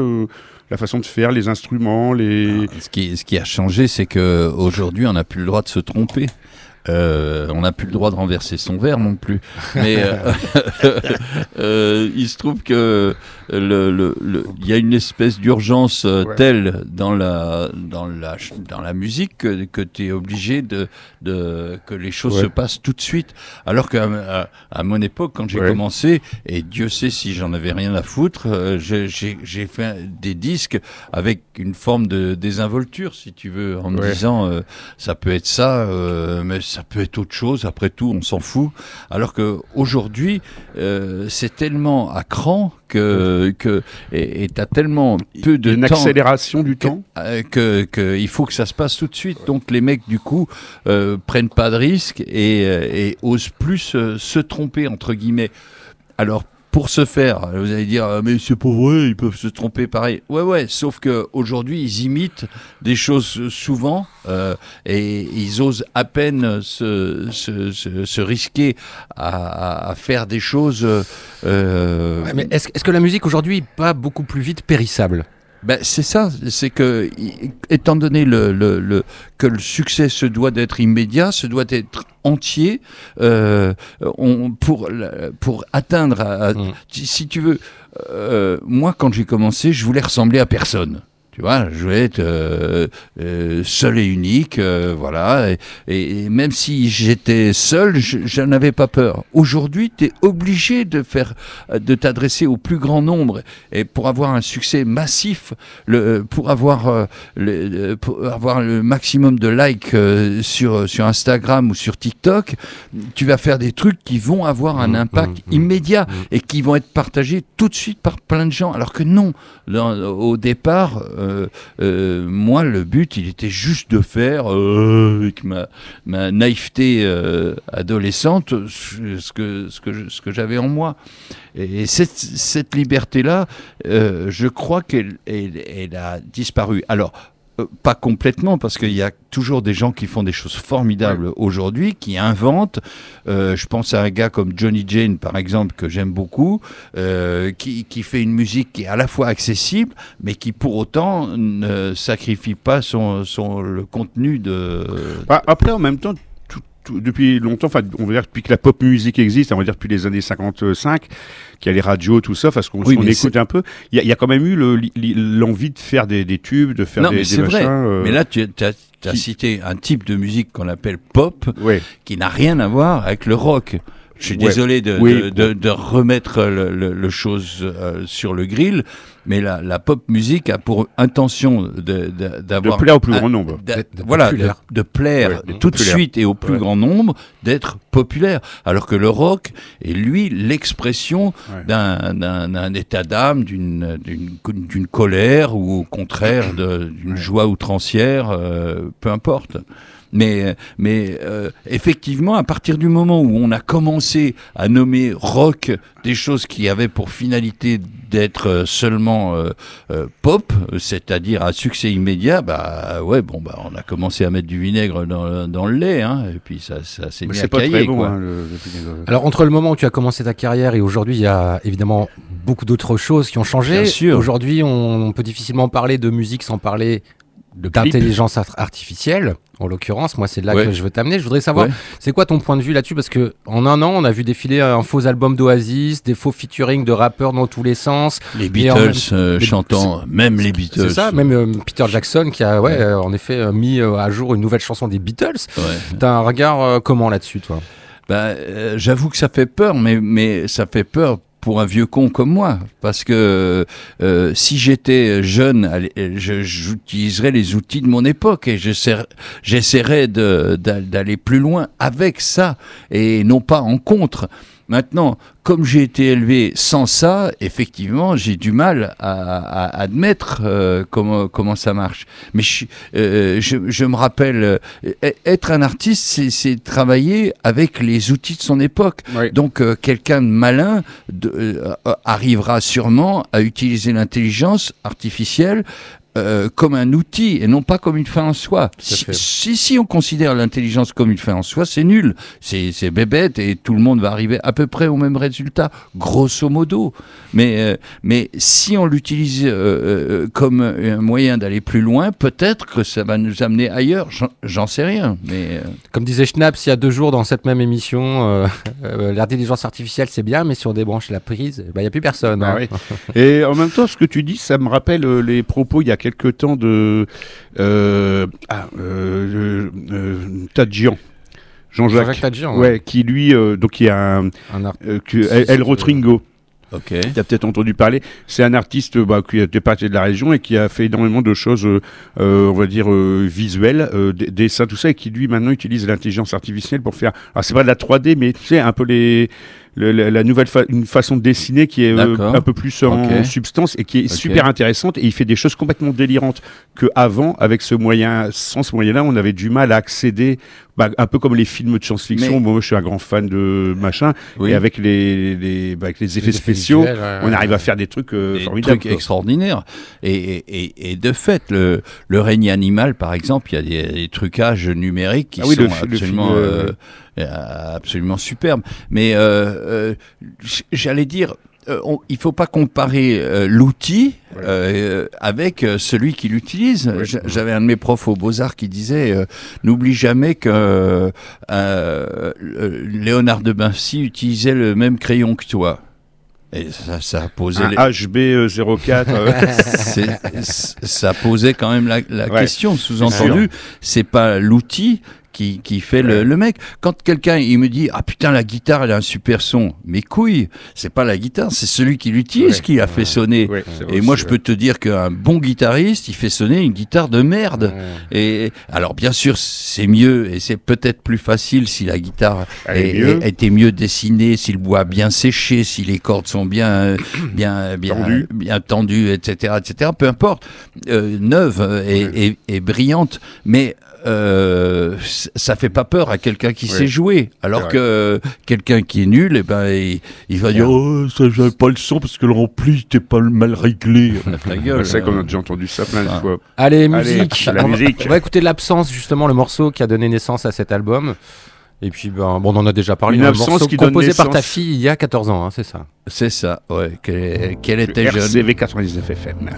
la façon de faire, les instruments, les. Ce qui, ce qui a changé, c'est que aujourd'hui, on n'a plus le droit de se tromper. Euh, on n'a plus le droit de renverser son verre non plus. Mais euh, euh, il se trouve que le, le, le- il y a une espèce d'urgence euh, telle dans la, dans la, dans la musique que, que tu es obligé de, de, que les choses Ouais. se passent tout de suite. Alors qu'à à, à mon époque, quand j'ai Ouais. commencé, et Dieu sait si j'en avais rien à foutre, euh, j'ai- fait des disques avec une forme de désinvolture, si tu veux, en me disant ça peut être ça, euh, mais ça peut être autre chose. Après tout, on s'en fout. Alors que aujourd'hui, euh, c'est tellement à cran que que et t'as tellement peu de une temps accélération du que- temps euh, que, que il faut que ça se passe tout de suite. Donc les mecs du coup euh, prennent pas de risques et, euh, et osent plus se tromper entre guillemets. Alors pour ce faire, vous allez dire Ah, mais c'est pas vrai, ils peuvent se tromper pareil. Ouais ouais, sauf que aujourd'hui ils imitent des choses euh, souvent euh, et ils osent à peine se, se, se, se risquer à, à- faire des choses. euh, euh, Ouais, mais est-ce est-ce que la musique aujourd'hui est pas beaucoup plus vite périssable? Ben, c'est ça, c'est que, étant donné le, le, le- que le succès se doit d'être immédiat, se doit être entier, euh, on, pour, pour atteindre, à- à- Mm. si si tu veux, euh, moi quand j'ai commencé, je voulais ressembler à personne. Tu vois, je voulais être euh, euh, seul et unique, euh, voilà. Et, et même si j'étais seul, je, n'avais pas peur. Aujourd'hui, tu es obligé de faire, de t'adresser au plus grand nombre. Et pour avoir un succès massif, le, pour avoir euh, le, pour avoir le maximum de likes euh, sur sur Instagram ou sur TikTok, tu vas faire des trucs qui vont avoir un Mmh, impact mmh, mmh, immédiat mmh. et qui vont être partagés tout de suite par plein de gens. Alors que non, dans- au départ, moi, le but, il était juste de faire, euh, avec ma, naïveté euh, adolescente, ce que, ce que, ce que j'avais en moi. Et cette, liberté-là, euh, je crois qu'elle elle, elle a disparu. Alors, euh, pas complètement, parce qu'il y a toujours des gens qui font des choses formidables aujourd'hui, qui inventent. Euh, je pense à un gars comme Johnny Jane, par exemple, que j'aime beaucoup, euh, qui, qui fait une musique qui est à la fois accessible, mais qui pour autant ne sacrifie pas son, son, le contenu de... Bah, après, en même temps, tout- depuis longtemps, enfin, on va dire depuis que la pop musique existe, on va dire depuis les années 55, qu'il y a les radios, tout ça, parce qu'on Oui, écoute un peu, il y, a- il y a quand même eu le- l'envie de faire des, des tubes, de faire non, des, mais des c'est vrai. machins. euh, Mais là, tu as, qui- cité un type de musique qu'on appelle pop, ouais. qui n'a rien à voir avec le rock. Je suis Ouais. désolé de, Oui. de, de- de remettre le, le- le chose euh, sur le grill, mais la, la pop musique a pour intention de- de- De d'avoir plaire au plus un- grand nombre. voilà, de, plaire Ouais, tout de suite et au plus Ouais. grand nombre, d'être populaire. Alors que le rock est lui l'expression d'un- état d'âme, d'une d'une d'une colère ou au contraire d'une joie outrancière, euh, peu importe. Mais, mais euh, effectivement, à partir du moment où on a commencé à nommer rock des choses qui avaient pour finalité d'être euh, seulement euh, euh, pop, euh, c'est-à-dire à succès immédiat, bah ouais, bon, bah on a commencé à mettre du vinaigre dans, dans le lait, hein, et puis ça, ça s'est Mais mis à c'est pas cailler, très bon. quoi. hein, le- le- Alors entre le moment où tu as commencé ta carrière et aujourd'hui, il y a évidemment beaucoup d'autres choses qui ont changé. Bien sûr. Aujourd'hui, on, on peut difficilement parler de musique sans parler. D'intelligence art- artificielle. En l'occurrence, moi, c'est là Ouais. que je veux t'amener. Je voudrais savoir, Ouais. c'est quoi ton point de vue là-dessus? Parce que en un an, on a vu défiler un faux album d'Oasis, des faux featuring de rappeurs dans tous les sens. Les même- Beatles euh, les- chantant, même les Beatles. C'est ça, même euh, Peter Jackson qui a, ouais, Ouais. euh, en effet, mis à jour une nouvelle chanson des Beatles. T'as un regard comment là-dessus, toi? Bah, j'avoue que ça fait peur, mais, mais ça fait peur pour un vieux con comme moi. Parce que euh, si j'étais jeune, je- j'utiliserais les outils de mon époque et j'essaierais- d'aller plus loin avec ça et non pas en contre. Maintenant, comme j'ai été élevé sans ça, effectivement, j'ai du mal à, à admettre euh, comment, comment ça marche. Mais je, euh, je, je me rappelle, euh, être un artiste, c'est- travailler avec les outils de son époque. Ouais. Donc, euh, quelqu'un de malin de- euh, arrivera sûrement à utiliser l'intelligence artificielle euh, comme un outil et non pas comme une fin en soi. Si, fait. si, si on considère l'intelligence comme une fin en soi, c'est nul, c'est bébête et tout le monde va arriver à peu près au même résultat, grosso modo. Mais, euh, mais si on l'utilise euh, euh, comme un moyen d'aller plus loin, peut-être que ça va nous amener ailleurs, j'en- sais rien. Mais euh, Comme disait Schnaps il y a deux jours dans cette même émission, euh, euh, l'intelligence artificielle c'est bien, mais si on débranche la prise, il n'y a plus personne. Bah hein. oui. Et en même temps, ce que tu dis, ça me rappelle les propos il y a quelque temps de euh, ah, euh, euh, Tadjian. Jean-Jacques. Jean-Jacques Tadjian, ouais. qui lui, euh, donc il y a un, Un euh, El, Rotringo. ok. Tu as peut-être entendu parler. C'est un artiste bah, qui était parti de la région et qui a fait énormément de choses, euh, euh, on va dire, euh, visuelles, euh, des- dessins, tout ça, et qui lui maintenant utilise l'intelligence artificielle pour faire. Alors c'est pas de la 3D, mais tu sais, un peu les. Le- la, la nouvelle fa- une façon de dessiner qui est euh, un peu plus en substance et qui est super intéressante et il fait des choses complètement délirantes. Que avant avec ce moyen sans ce moyen là on avait du mal à accéder bah, un peu comme les films de science-fiction Mais- moi je suis un grand fan de machin Oui. et avec les, les, bah, avec les effets Les spéciaux visuels, ouais, on ouais. arrive à faire des trucs euh, des formidables. trucs quoi. extraordinaires. Et, et, de fait, le, le règne animal, par exemple, il y a des, des trucages numériques qui Ah oui, sont le fi- le absolument, film, euh, euh, absolument superbes. Mais euh, euh, j'allais dire, on- il faut pas comparer euh, l'outil Ouais. euh, avec euh, celui qui l'utilise. Ouais. J'avais un de mes profs aux Beaux-Arts qui disait euh, N'oublie jamais que euh, euh, Léonard de Vinci utilisait le même crayon que toi. Et ça, les- HB04. euh, c'est- c'est- ça posait quand même la, la Ouais, question. Sous-entendu, c'est pas l'outil qui, qui fait le, le mec. Quand quelqu'un il me dit ah putain la guitare elle a un super son, mes couilles, c'est pas la guitare, c'est celui qui l'utilise Ouais. qui a fait sonner. ouais, c'est vrai Et moi je peux te dire qu'un bon guitariste il fait sonner une guitare de merde. Et alors bien sûr c'est mieux et c'est peut-être plus facile si la guitare est mieux. était mieux dessinée, si le bois bien séché, si les cordes sont bien bien bien Tendues. bien tendues, etc., etc. Peu importe, euh, neuve et, et- et brillante, mais euh, ça fait pas peur à quelqu'un qui sait jouer, alors que quelqu'un qui est nul, eh ben il, il va dire oh ça j'avais pas le son parce que le rempli était pas mal réglé. Ta gueule. C'est vrai qu'on a déjà entendu ça plein de Ah. fois. Allez, Allez, musique. la on, va- musique. on va écouter l'absence, justement, le morceau qui a donné naissance à cet album. Et puis, ben, bon, on en a déjà parlé. Une hein, absence morceau qui donne composé par ta fille il y a 14 ans, hein, c'est ça. C'est ça, ouais, qu'elle qu'elle était jeune. RCV 99 FM.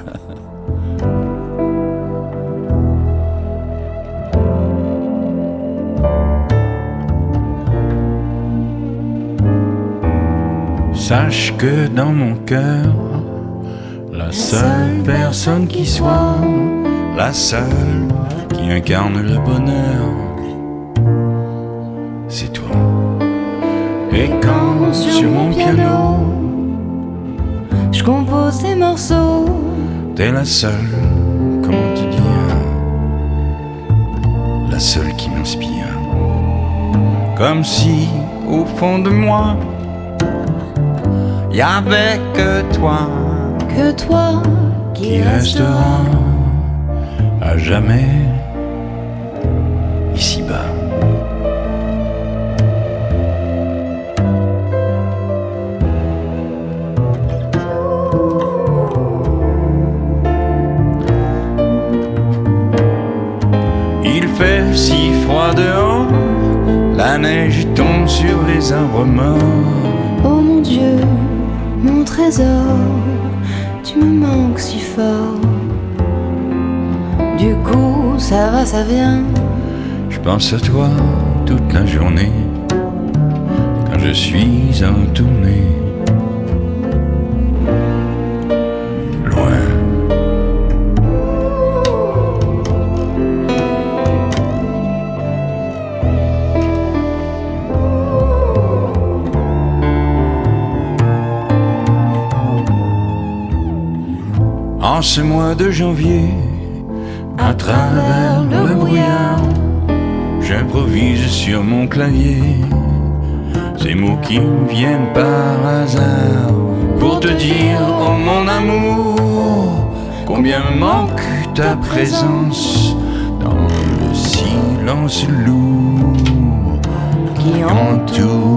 Sache que dans mon cœur, la seule personne qui soit, la seule qui incarne le bonheur, c'est toi. Et quand sur mon piano, Je compose des morceaux, t'es la seule, comment te dire, la seule qui m'inspire. Comme si au fond de moi, y avait que toi. que toi qui, qui restera à jamais ici-bas. Il fait si froid dehors, la neige tombe sur les arbres morts. Mon trésor, tu me manques si fort. Du coup, ça va, ça vient. Je pense à toi toute la journée quand je suis en tournée. Ce mois de janvier, à travers le brouillard, J'improvise sur mon clavier ces mots qui me viennent par hasard pour te dire, oh mon amour, combien manque ta présence dans le silence lourd qui entoure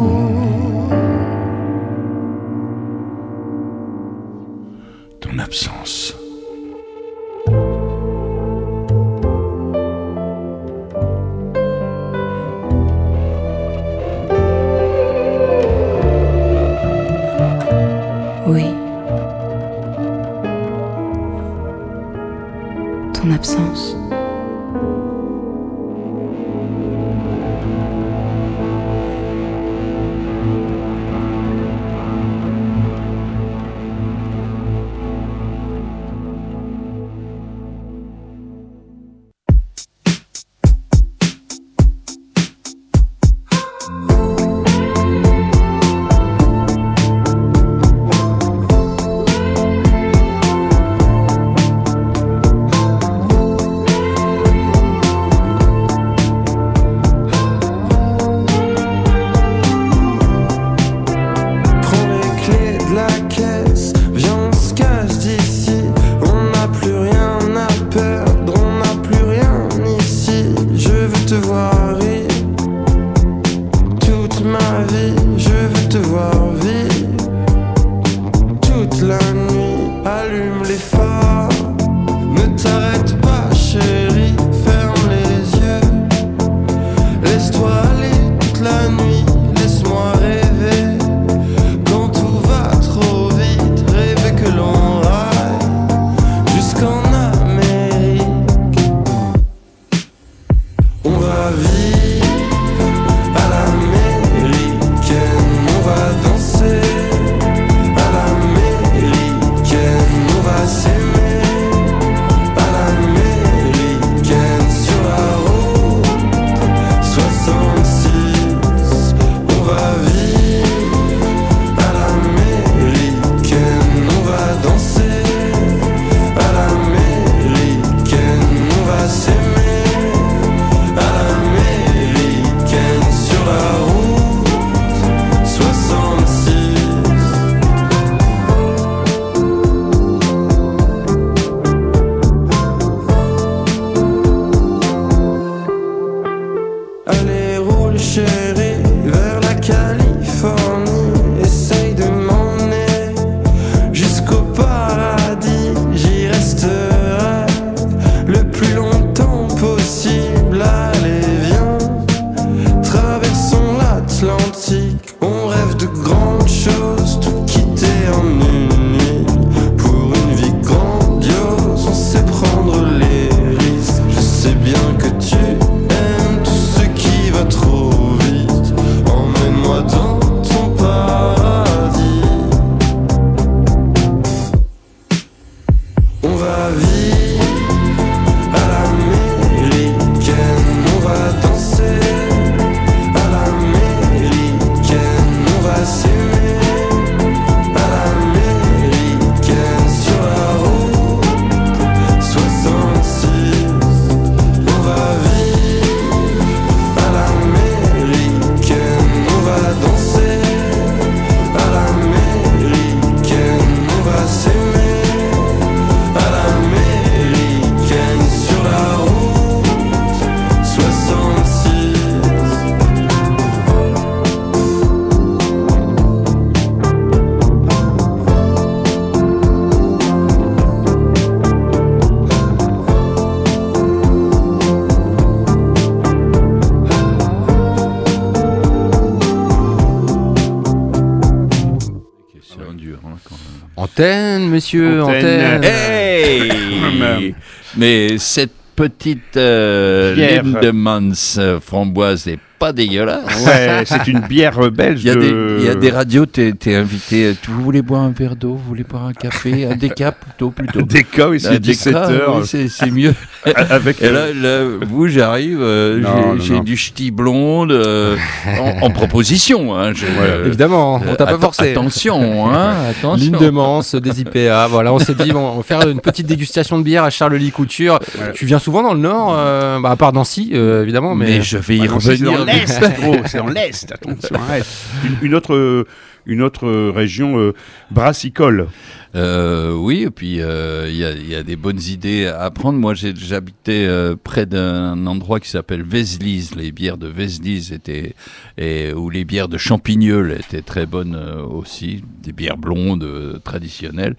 Antenne, monsieur, Antenne. antenne. Hey Mais cette petite euh, Bière. Lindemans euh, framboise n'est pas dégueulasse. Ouais, c'est une bière belge. Il y, a des, de- il y a des radios, t'es es invité. euh, tu- Vous voulez boire un verre d'eau Vous voulez boire un café Un déca plutôt plutôt des cas, oui, Un c'est déca, 17h. oui, c'est mieux. avec Et là, là, vous, j'arrive, euh, j'ai- du ch'ti blonde euh, en, en proposition. Hein, je- Ouais, Évidemment, on t'a pas forcé. Attention, hein, attention. Ligne de Mance, des IPA, voilà, on s'est dit, bon, on va faire une petite dégustation de bière à Charles-Lee Couture. Ouais. Tu viens souvent dans le Nord, euh, bah, à part Nancy, euh, évidemment, mais... mais, je vais y revenir. l'Est, gros, c'est dans l'Est, attention, arrête. Une, une autre, euh, une autre euh, région euh, brassicole. Euh, oui, et puis euh, il y, a, il y a des bonnes idées à prendre. Moi, j'ai- j'habitais euh, près d'un endroit qui s'appelle Vézelise. Les bières de Vézelise étaient, et, ou les bières de Champignol étaient très bonnes euh, aussi. Des bières blondes euh, traditionnelles.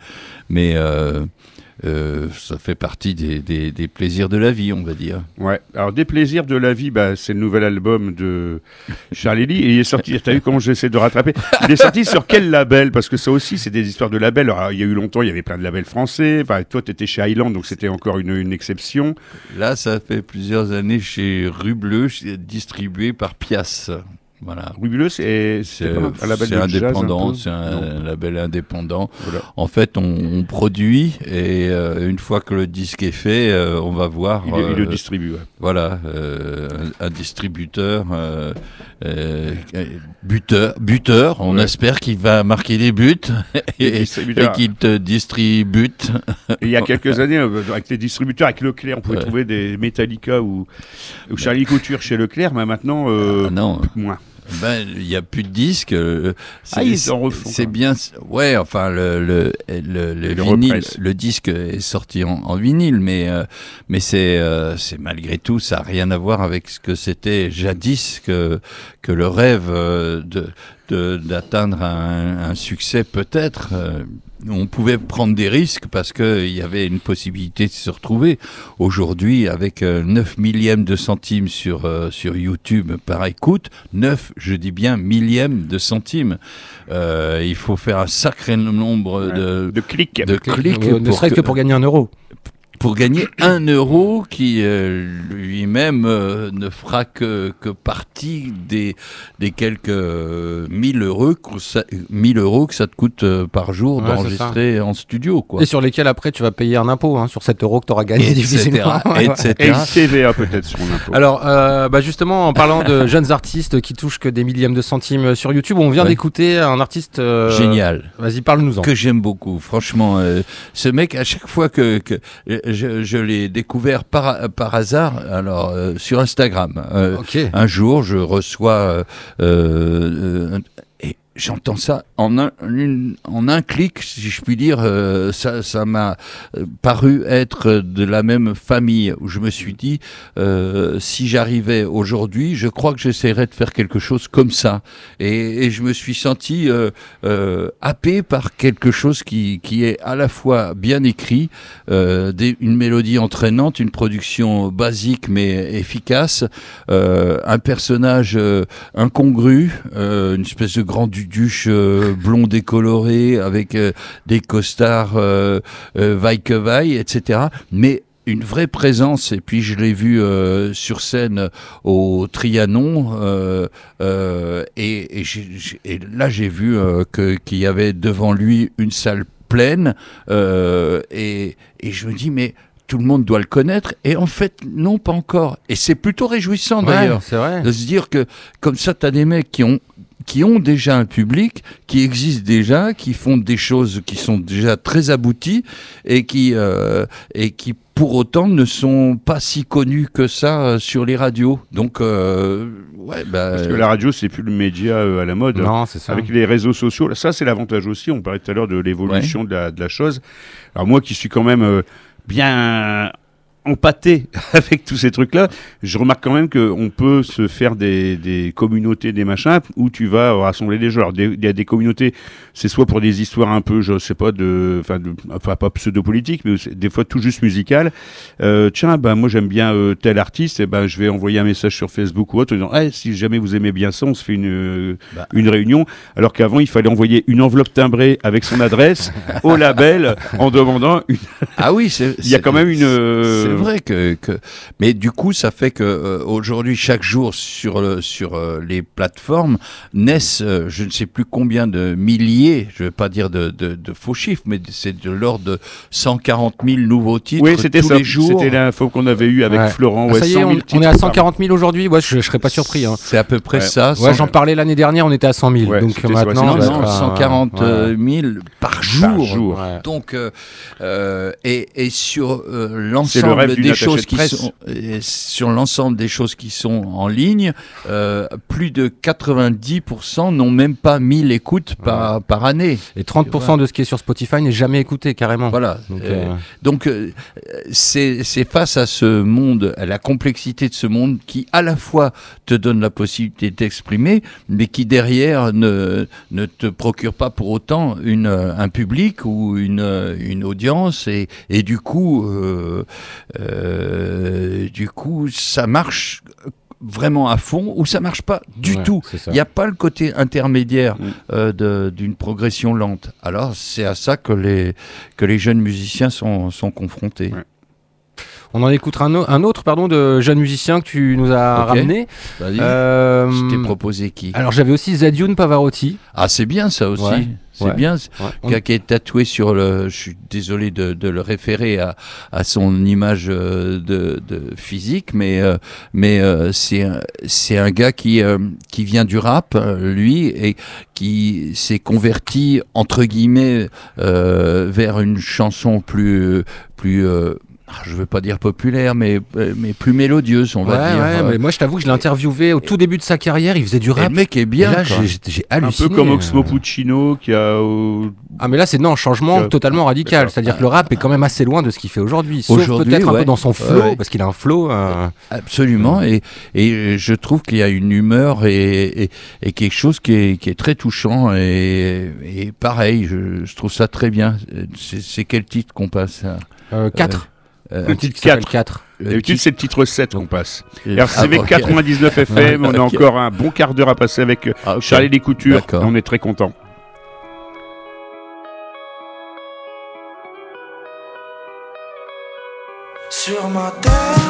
Mais euh, ça fait partie des, des- des plaisirs de la vie, on va dire. Ouais. Alors, Des plaisirs de la vie, bah, c'est le nouvel album de Charlie Lee. Et il est sorti, t'as vu comment j'essaie de rattraper? Il est sorti sur quel label? Parce que ça aussi, c'est des histoires de labels. Alors, il y a eu longtemps, il y avait plein de labels français. Enfin, toi, tu étais chez Highland, donc c'était encore une, une exception. Là, ça fait plusieurs années chez Rue Bleue, chez- distribué par Pias. Voilà. Rubuleux, c'est un label indépendant, c'est un label indépendant. Voilà. En fait, on, on produit et euh, une fois que le disque est fait, euh, on va voir. Il, il le euh, distribue. ouais. voilà, un, un distributeur, buteur, buteur. On Ouais. espère qu'il va marquer des buts et, qu'il te distribue. Et il y a quelques années, avec les distributeurs, avec Leclerc, on pouvait Ouais. trouver des Metallica ou, ou Charlie Couture chez Leclerc, mais maintenant, Ah non, moins. Ben, il n'y a plus de disques. euh, Ah, ils en refont, C'est bien. Ouais, enfin, le, le, le, le le vinyle, le disque est sorti en, en vinyle, mais, euh, mais c'est euh, c'est malgré tout, ça n'a rien à voir avec ce que c'était jadis, que, que le rêve euh, de de- d'atteindre un, un succès peut-être. Euh, on pouvait prendre des risques parce qu'il y avait une possibilité de se retrouver. Aujourd'hui, avec euh, 9 millièmes de centimes sur, euh, sur YouTube par écoute, 9, je dis bien millièmes de centimes, euh, il faut faire un sacré nombre de, De clics. de clics Euh, ne serait-ce que que- pour gagner un euro. Pour gagner un euro qui euh, lui-même euh, ne fera que, que partie des, des quelques euh, 1000 euros, que ça, 1000 euros que ça te coûte euh, par jour Ouais, d'enregistrer en studio. Quoi. Et sur lesquels après tu vas payer un impôt hein, sur 7 euros que tu auras gagné difficilement. Et etc. une TVA peut-être sur mon impôt. Alors, euh, bah justement, en parlant de jeunes artistes qui touchent que des millièmes de centimes sur YouTube, on vient Ouais. d'écouter un artiste. euh, Génial. Vas-y, parle-nous-en. que j'aime beaucoup. Franchement, euh, ce mec, à chaque fois que, que euh, je, je l'ai découvert par, par hasard, alors euh, sur Instagram. euh, Ok. Un jour, je reçois euh, euh, j'entends ça en un, en un clic, si je puis dire. euh, ça ça m'a euh, paru être de la même famille. Où je me suis dit, euh, si j'arrivais aujourd'hui, je crois que j'essaierais de faire quelque chose comme ça. Et, et je me suis senti euh, euh, happé par quelque chose qui, qui est à la fois bien écrit, euh, des- une mélodie entraînante, une production basique mais efficace, un personnage incongru, une espèce de grand duduche euh, blond décoloré avec euh, des costards euh, euh, vaille que vaille, etc. Mais une vraie présence, et puis je l'ai vu euh, sur scène au Trianon, euh, euh, et, là j'ai vu que- qu'il y avait devant lui une salle pleine, et, et je me dis, mais tout le monde doit le connaître, et en fait, non, pas encore. Et c'est plutôt réjouissant d'ailleurs Ouais, de se dire que comme ça, tu as des mecs qui ont qui ont déjà un public, qui existent déjà, qui font des choses qui sont déjà très abouties et qui euh, et qui pour autant ne sont pas si connus que ça euh, sur les radios. Donc euh, ouais bah Parce que la radio, c'est plus le média euh, à la mode. Non, c'est ça. Avec les réseaux sociaux, ça c'est l'avantage aussi. On parlait tout à l'heure de l'évolution de, la, de la chose. Alors moi qui suis quand même euh, bien empâté avec tous ces trucs-là, je remarque quand même qu'on peut se faire des, des communautés, des machins, où tu vas rassembler des gens. Alors des- il y a des communautés, c'est soit pour des histoires un peu, je sais pas, de, enfin, de, enfin pas pseudo-politique, mais des fois tout juste musical. Euh, tiens, ben moi j'aime bien euh, tel artiste, et ben je vais envoyer un message sur Facebook ou autre, en disant, Eh, si jamais vous aimez bien ça, on se fait une, Bah. une réunion. Alors qu'avant, il fallait envoyer une enveloppe timbrée avec son adresse au label en demandant une... ah oui, c'est Il y a quand même une, euh, vrai que, que mais du coup ça fait que euh, aujourd'hui chaque jour sur le, sur euh, les plateformes naissent euh, je ne sais plus combien de milliers, je vais pas dire de, de, de faux chiffres, mais c'est de l'ordre de 140 000 nouveaux titres Oui, c'était tous ça. les jours. C'était l'info qu'on avait eue avec Ouais. Florent. Ah, Ouais, ça y 100 est, 000 on, on est à par 140 000 aujourd'hui. Ouais, je, je serais pas surpris. Hein. C'est à peu près Ouais. ça. Ouais, 100 j'en parlais l'année dernière, on était à 100 000. Ouais, donc maintenant, non, non, être à- 140 ouais. euh, 000 par jour. jour. Ouais. Donc, euh, euh, et, et sur euh, C'est le l'ensemble des choses de qui sont et sur l'ensemble des choses qui sont en ligne, euh, plus de 90% n'ont même pas 1000 écoutes par, par année. Et 30% de ce qui est sur Spotify n'est jamais écouté carrément. Voilà. Donc, Euh, euh, euh, c'est c'est face à ce monde, à la complexité de ce monde qui à la fois te donne la possibilité d'exprimer, mais qui derrière ne, ne te procure pas pour autant une, euh, un public ou une, euh, une audience et, et du coup, euh, euh, du coup, ça marche vraiment à fond ou ça marche pas du ouais, tout. Il n'y a pas le côté intermédiaire Mm. euh, d'une progression lente. Alors c'est à ça que les, que les jeunes musiciens sont, sont confrontés. Ouais. On en écoutera un, au- un autre pardon, de jeunes musiciens que tu nous as Ok. ramené. Euh, Je t'ai proposé qui? Alors j'avais aussi Zadiune Pavarotti. Ah c'est bien ça aussi. Ouais, C'est ouais. bien. On- Qui, qui est tatoué sur le. Je suis désolé de, de le référer à, à son image euh, de, de physique, mais euh, mais euh, c'est un- c'est un gars qui euh, qui vient du rap, euh, lui, et qui s'est converti entre guillemets euh, vers une chanson plus plus. Euh, je veux pas dire populaire, mais mais plus mélodieuse, on va Ouais, dire. ouais, Euh, mais moi je t'avoue que je l'ai interviewé au tout début de sa carrière, il faisait du et rap. le mec est Et bien. là, j'ai- j'ai j'ai Un halluciné. peu comme euh. Oxmo Puccino qui a. euh, Ah mais là c'est non changement Euh, totalement radical, c'est-à-dire que le rap est quand même assez loin de ce qu'il fait aujourd'hui, sauf Aujourd'hui, peut-être un peu dans son flow Ouais. parce qu'il a un flow. euh, Absolument, et, et je trouve qu'il y a une humeur et, et, et quelque chose qui est, qui est très touchant, et, et pareil, je, je trouve ça très bien. C'est c'est quel titre qu'on passe à euh, 4 Euh, un titre qui s'appelle 4 le D'habitude, titre- c'est le titre 7 qu'on passe. RCV ah, ok. 99 FM, on a encore un bon quart d'heure à passer avec euh, Ah. Charlie Les Coutures. On est très content. Sur ma terre,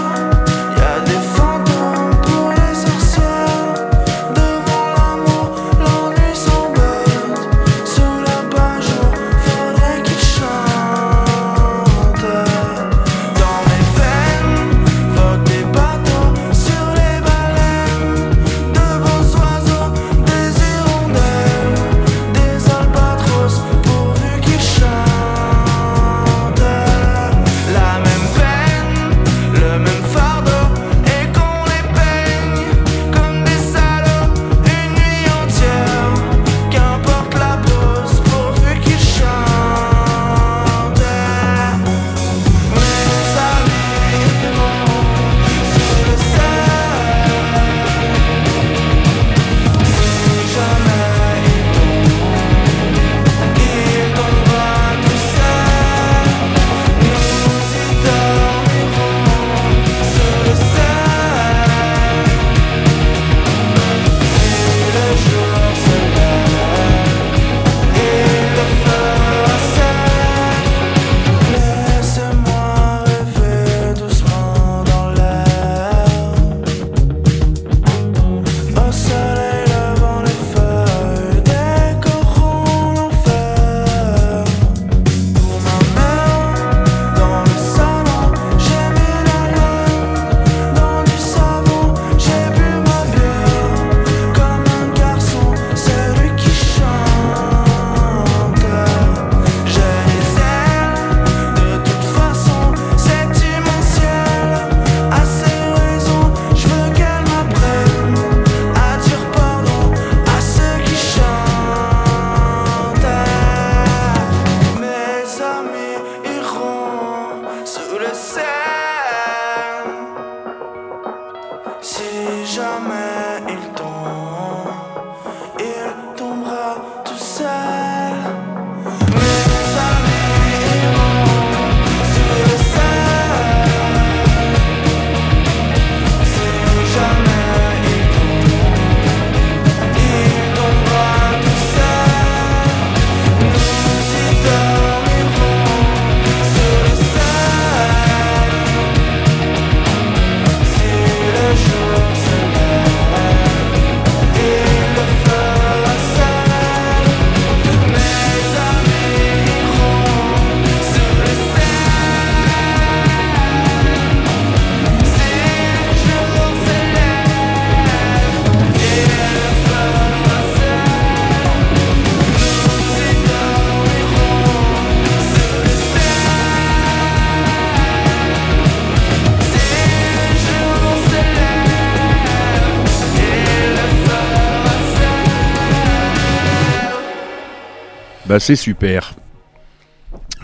Bah c'est super.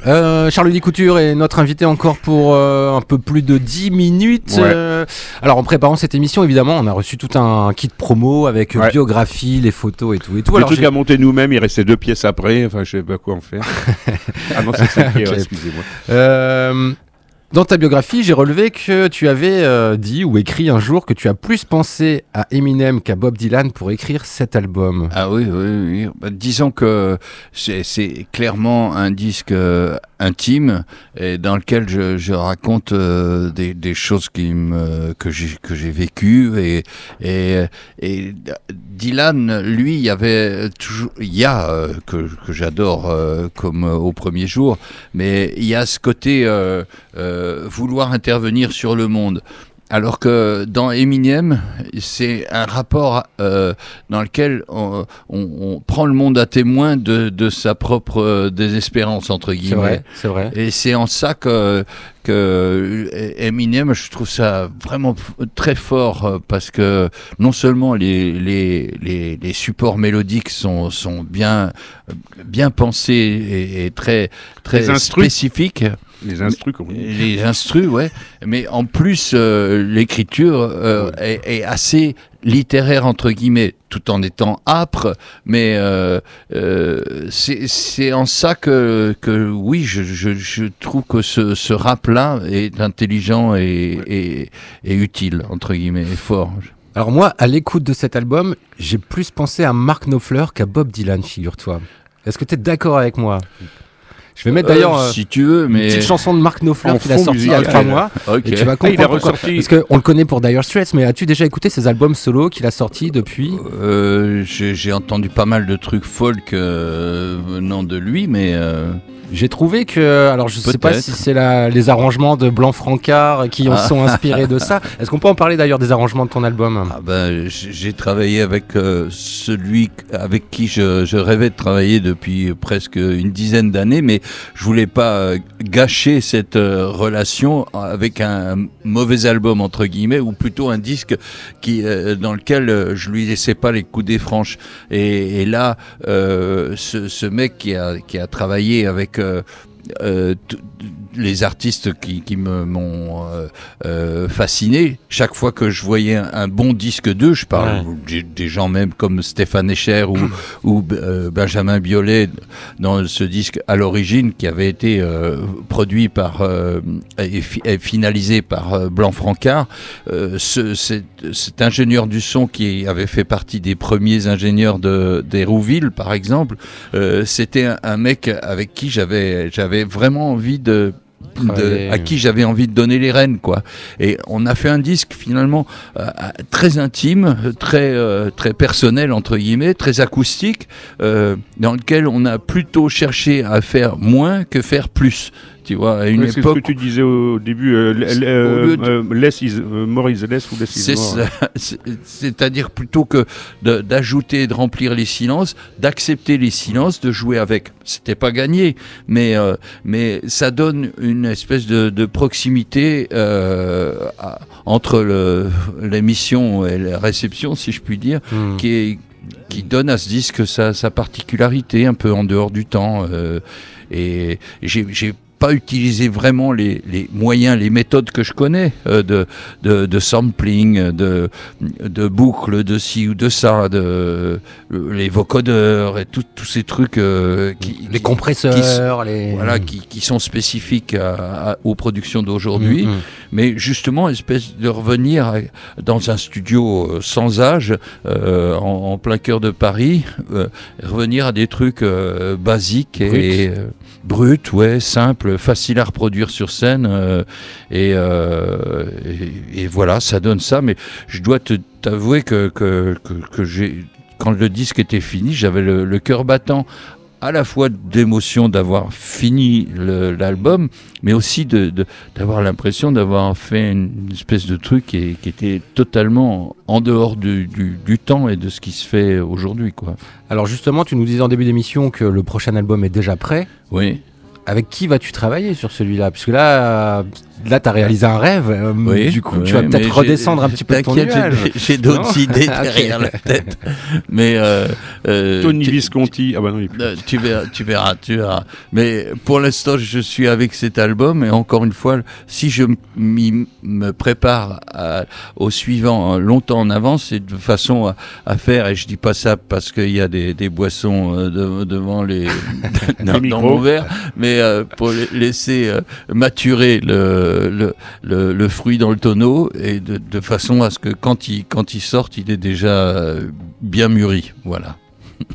Euh, Charles Couture est notre invité encore pour euh, un peu plus de 10 minutes. Ouais. Euh, alors en préparant cette émission, évidemment, on a reçu tout un kit promo avec euh, Ouais. biographie, les photos et tout. Et tout. Le Alors, truc à monter nous-mêmes, il restait deux pièces après. Enfin, je sais pas quoi en faire. ah non, c'est ça. Ok. excusez-moi. Dans ta biographie, j'ai relevé que tu avais euh, dit ou écrit un jour que tu as plus pensé à Eminem qu'à Bob Dylan pour écrire cet album. Ah oui. Bah, disons que c'est c'est clairement un disque euh, intime dans lequel je, raconte euh, des, choses qui me, que j'ai que j'ai vécues et, et et Dylan, lui, il y avait toujours, il y a euh, que que j'adore euh, comme au premier jour, mais il y a ce côté vouloir intervenir sur le monde. Alors que dans Eminem, c'est un rapport euh, dans lequel on, on- on prend le monde à témoin de, de sa propre euh, désespérance, entre guillemets. c'est vrai. Et c'est en ça que, que Eminem, je trouve ça vraiment très fort euh, parce que non seulement les, les, les, les supports mélodiques sont, sont bien, bien pensés et, et très, très spécifiques. Les instrus, comme on dit. Les instrus, ouais. Mais en plus, euh, l'écriture euh, est, est assez littéraire entre guillemets, tout en étant âpre. Mais euh, euh, c'est en ça que, que oui, je, je, je trouve que ce, ce rap-là est intelligent et, et, et utile entre guillemets, et fort. Alors moi, à l'écoute de cet album, j'ai plus pensé à Mark Knopfler qu'à Bob Dylan, figure-toi. Est-ce que tu es d'accord avec moi? Je vais mettre d'ailleurs Euh, euh, si tu veux, une mais petite chanson de Mark Knopfler qu'il a sorti il y a trois mois. Et tu vas Ah, il a comprendre ressorti. Parce qu'on le connaît pour Dire Straits, mais as-tu déjà écouté ses albums solo qu'il a sortis depuis Euh, J'ai j'ai entendu pas mal de trucs folk euh, venant de lui, mais J'ai trouvé que, alors je sais pas si c'est les arrangements de Blanc Francard qui en Ah. sont inspirés de ça. Est-ce qu'on peut en parler d'ailleurs des arrangements de ton album? Ah ben, j'ai travaillé avec euh, celui avec qui je, je rêvais de travailler depuis presque une dizaine d'années, mais je voulais pas euh, gâcher cette euh, relation avec un mauvais album entre guillemets, ou plutôt un disque qui euh, dans lequel euh, je lui laissais pas les coudées franches. Et, et là, euh, ce, ce mec qui a qui a travaillé avec euh, les artistes qui, qui me m'ont euh, euh, fasciné. Chaque fois que je voyais un, un bon disque d'eux, je parle des, des gens même comme Stéphane Echer ou, ou euh, Benjamin Biolay dans ce disque à l'origine qui avait été euh, produit par euh, et, fi- et finalisé par Blanc Francard. Euh, ce, cet, cet ingénieur du son qui avait fait partie des premiers ingénieurs de d'Hérouville, par exemple, euh, c'était un, un mec avec qui j'avais j'avais vraiment envie de de- à qui j'avais envie de donner les rênes quoi. Et on a fait un disque finalement euh, très intime très euh, très personnel entre guillemets très acoustique euh, dans lequel on a plutôt cherché à faire moins que faire plus tu vois à une Ouais, c'est époque ce que tu disais au début, euh, euh, de- euh, less is, more is less ou less is more. C'est-à-dire plutôt que d'ajouter et de remplir les silences, d'accepter les silences, de jouer avec. C'était pas gagné, mais euh, mais ça donne une espèce de, de proximité euh, à- entre l'émission et la réception, si je puis dire, Hmm. qui est qui donne à ce disque sa, sa particularité un peu en dehors du temps euh, et j'ai pas utilisé vraiment les, les moyens, les méthodes que je connais euh, de, de, de sampling, de, de boucles, de ci ou de ça, de les vocodeurs et tous ces trucs euh, qui, Les qui- compresseurs, les. voilà, qui, qui sont spécifiques à- à- aux productions d'aujourd'hui Hmm, hmm. mais justement espèce de revenir à- dans un studio euh, sans âge euh, en, en plein cœur de Paris revenir à des trucs basiques et bruts ouais simples faciles à reproduire sur scène euh, et, euh, et, voilà ça donne ça mais je dois t'avouer que, que, que, que j'ai quand le disque était fini j'avais le, le cœur battant à la fois d'émotion d'avoir fini l'album, mais aussi de- de- d'avoir l'impression d'avoir fait une espèce de truc qui, qui était totalement en dehors du, du- du temps et de ce qui se fait aujourd'hui. quoi. Alors justement, tu nous disais en début d'émission que le prochain album est déjà prêt. Oui. Avec qui vas-tu travailler sur celui-là? Puisque là, là, t'as réalisé un rêve. euh, Oui, du coup, oui, tu vas peut-être redescendre un petit peu ton t'inquiète, nuage. j'ai- d'autres idées derrière la tête. Mais euh, euh, Tony tu- Visconti. Ah bah non, il est plus. tu verras, tu verras, tu verras. Mais pour l'instant, je suis avec cet album et encore une fois, si je me prépare à- au suivant longtemps en avance, c'est de façon à, à faire. Et je dis pas ça parce qu'il y a des, des boissons de- devant les dans, dans micros. mon verre, mais euh, pour la- laisser euh, maturer le, le, le, le fruit dans le tonneau et de, de façon à ce que quand il quand il sorte, il est déjà euh, bien mûri. Voilà.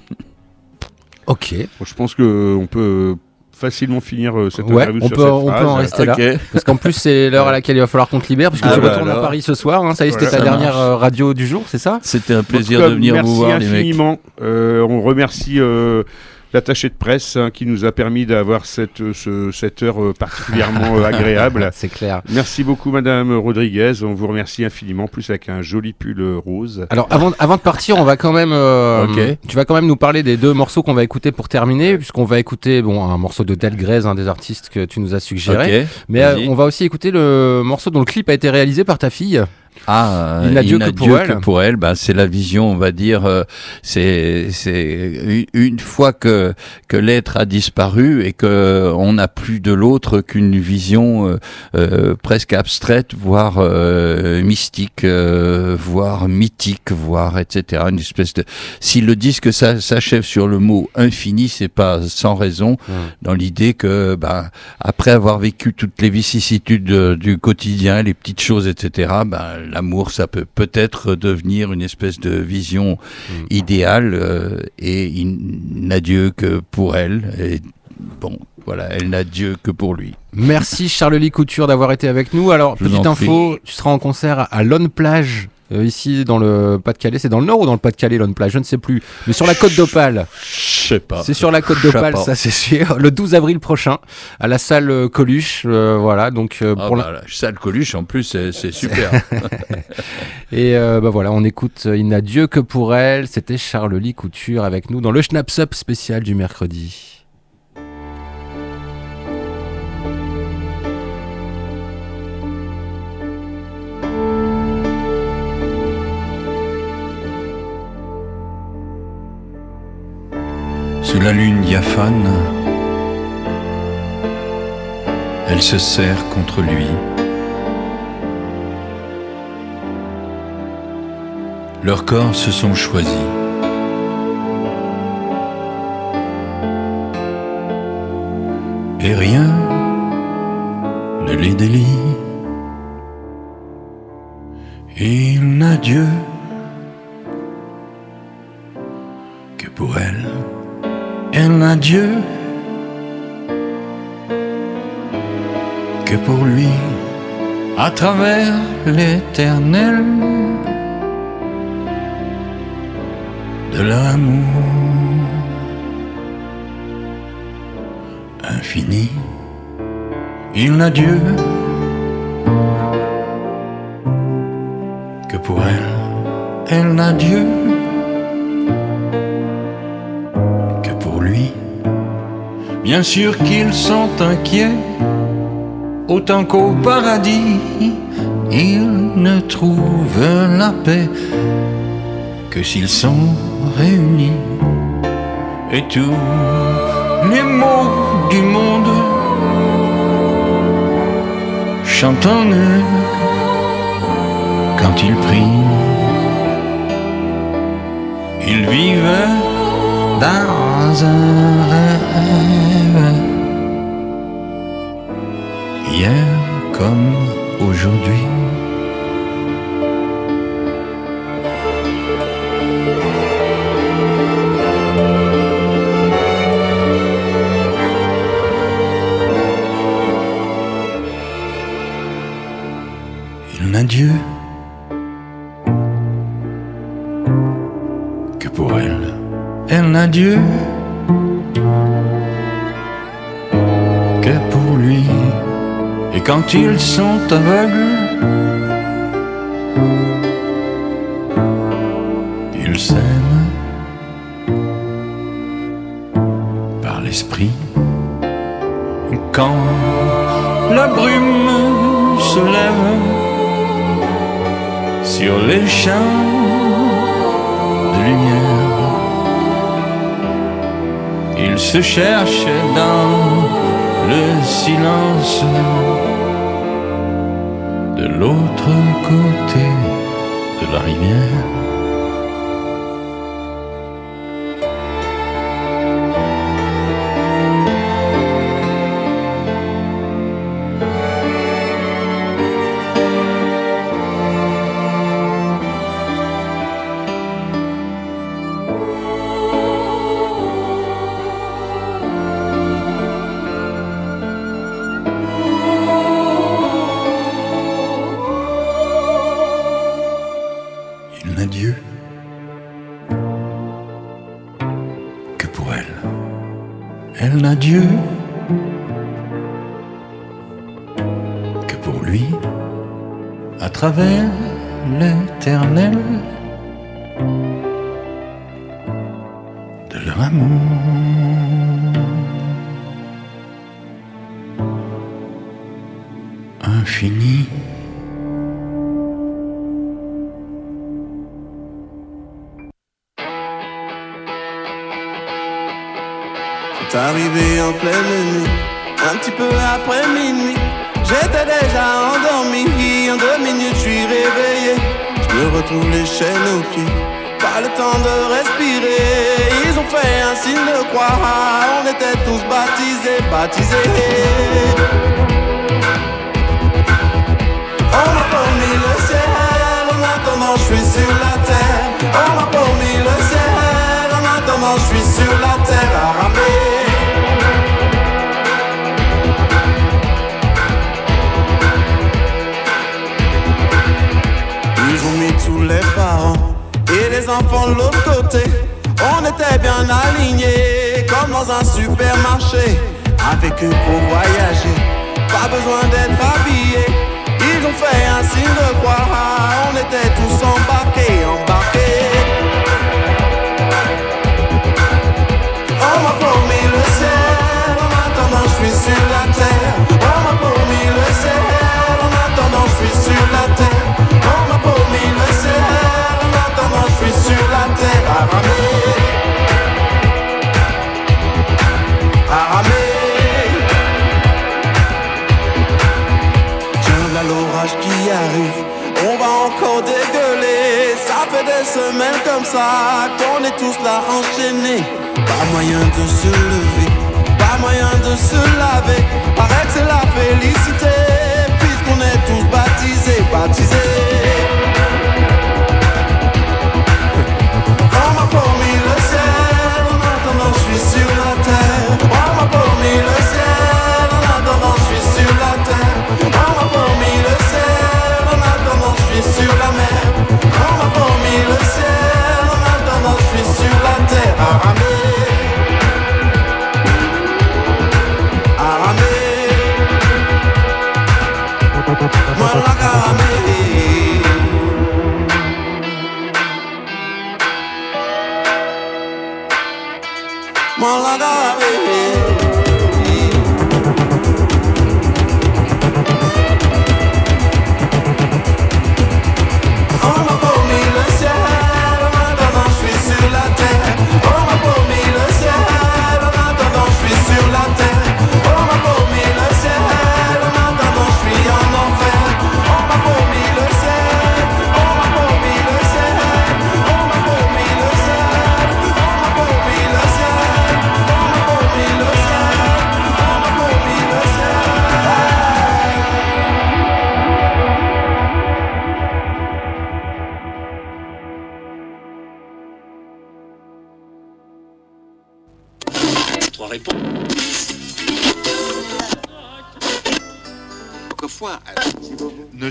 Ok. Bon, je pense qu'on peut facilement finir euh, cette Ouais, interview on sur peut- cette on peut phrase. en rester là. Parce qu'en plus, c'est l'heure à laquelle il va falloir qu'on te libère, puisque Ah tu bah retournes à. Paris ce soir. hein. Ça y est, c'était ta dernière marche. euh, radio du jour, c'est ça? C'était un plaisir cas, de venir merci vous voir, les mecs. infiniment. Euh, on remercie euh, l'attaché de presse hein, qui nous a permis d'avoir cette, euh, ce- cette heure euh, particulièrement euh, agréable. C'est clair. Merci beaucoup, Madame Rodriguez. On vous remercie infiniment, plus avec un joli pull rose. Alors avant, avant de partir, on va quand même, euh, tu vas quand même nous parler des deux morceaux qu'on va écouter pour terminer, puisqu'on va écouter bon un morceau de Delgrès, un des artistes que tu nous as suggéré, Ok, mais euh, on va aussi écouter le morceau dont le clip a été réalisé par ta fille. Ah, Il n'a Dieu que pour elle. pour elle, bah, c'est la vision, on va dire. euh, c'est c'est une- fois que que l'être a disparu et que on n'a plus de l'autre qu'une vision euh, euh, presque abstraite, voire euh, mystique, euh, voire mythique, voire etc. Une espèce de. Si le disque ça s'achève sur le mot infini, c'est pas sans raison dans l'idée que, bah, après avoir vécu toutes les vicissitudes du quotidien, les petites choses, etc., bah, l'amour, ça peut peut-être devenir une espèce de vision idéale euh, et il n'a Dieu que pour elle. Et bon, voilà, elle n'a Dieu que pour lui. Merci Charles-Lee Couture d'avoir été avec nous. Alors Je petite info, tu seras en concert à Lone Plage. Euh, ici dans le Pas-de-Calais, c'est dans le nord ou dans le Pas-de-Calais, Plage, je ne sais plus. Mais sur la côte d'Opale, Je sais pas. c'est sur la côte d'Opale, ça c'est sûr. Le 12 avril prochain, à la salle euh, Coluche, euh, voilà. Donc euh, Ah, pour la- bah, la salle Coluche, en plus, c'est super. Et euh, bah voilà, on écoute euh, Il n'a Dieu que pour elle. C'était Charles-Lee Couture avec nous dans le Schnaps Up spécial du mercredi. Sous la lune diaphane, elle se serre contre lui. Leurs corps se sont choisis. Et rien ne les délie. Il n'a Dieu que pour elle. Elle n'a Dieu que pour lui, à travers l'éternel de l'amour infini. Il n'a Dieu que pour elle. Elle n'a Dieu Bien sûr qu'ils sont inquiets, autant qu'au paradis, ils ne trouvent la paix que s'ils sont réunis. Et tous les mots du monde chantent en eux quand ils prient. Ils vivent dans un rêve. Hier comme aujourd'hui. Ils sont aveugles, ils s'aiment par l'esprit. Quand la brume se lève sur les champs de lumière. Il se cherche dans le silence l'autre côté de la rivière. Elle n'a Dieu que pour lui, à travers l'éternel tous baptisés, baptisés. On m'a promis le ciel, en attendant je suis sur la terre. On m'a promis le ciel, en attendant je suis sur la terre mis tous les parents et les enfants de l'autre côté. On était bien alignés dans un supermarché. Avec eux pour voyager, pas besoin d'être habillés. Ils ont fait un signe de croix, on était tous embarqués, embarqués. On m'a promis le ciel, en attendant je suis sur la terre. On m'a promis le ciel, qui arrive, on va encore dégueuler. Ça fait des semaines comme ça qu'on est tous là enchaînés. Pas moyen de se lever, pas moyen de se laver. Paraît que c'est la félicité, puisqu'on est tous baptisés, baptisés. On m'a promis le ciel, en attendant je suis sur Moi la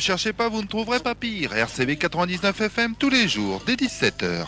cherchez pas, vous ne trouverez pas pire. RCV 99 FM tous les jours, dès 17h.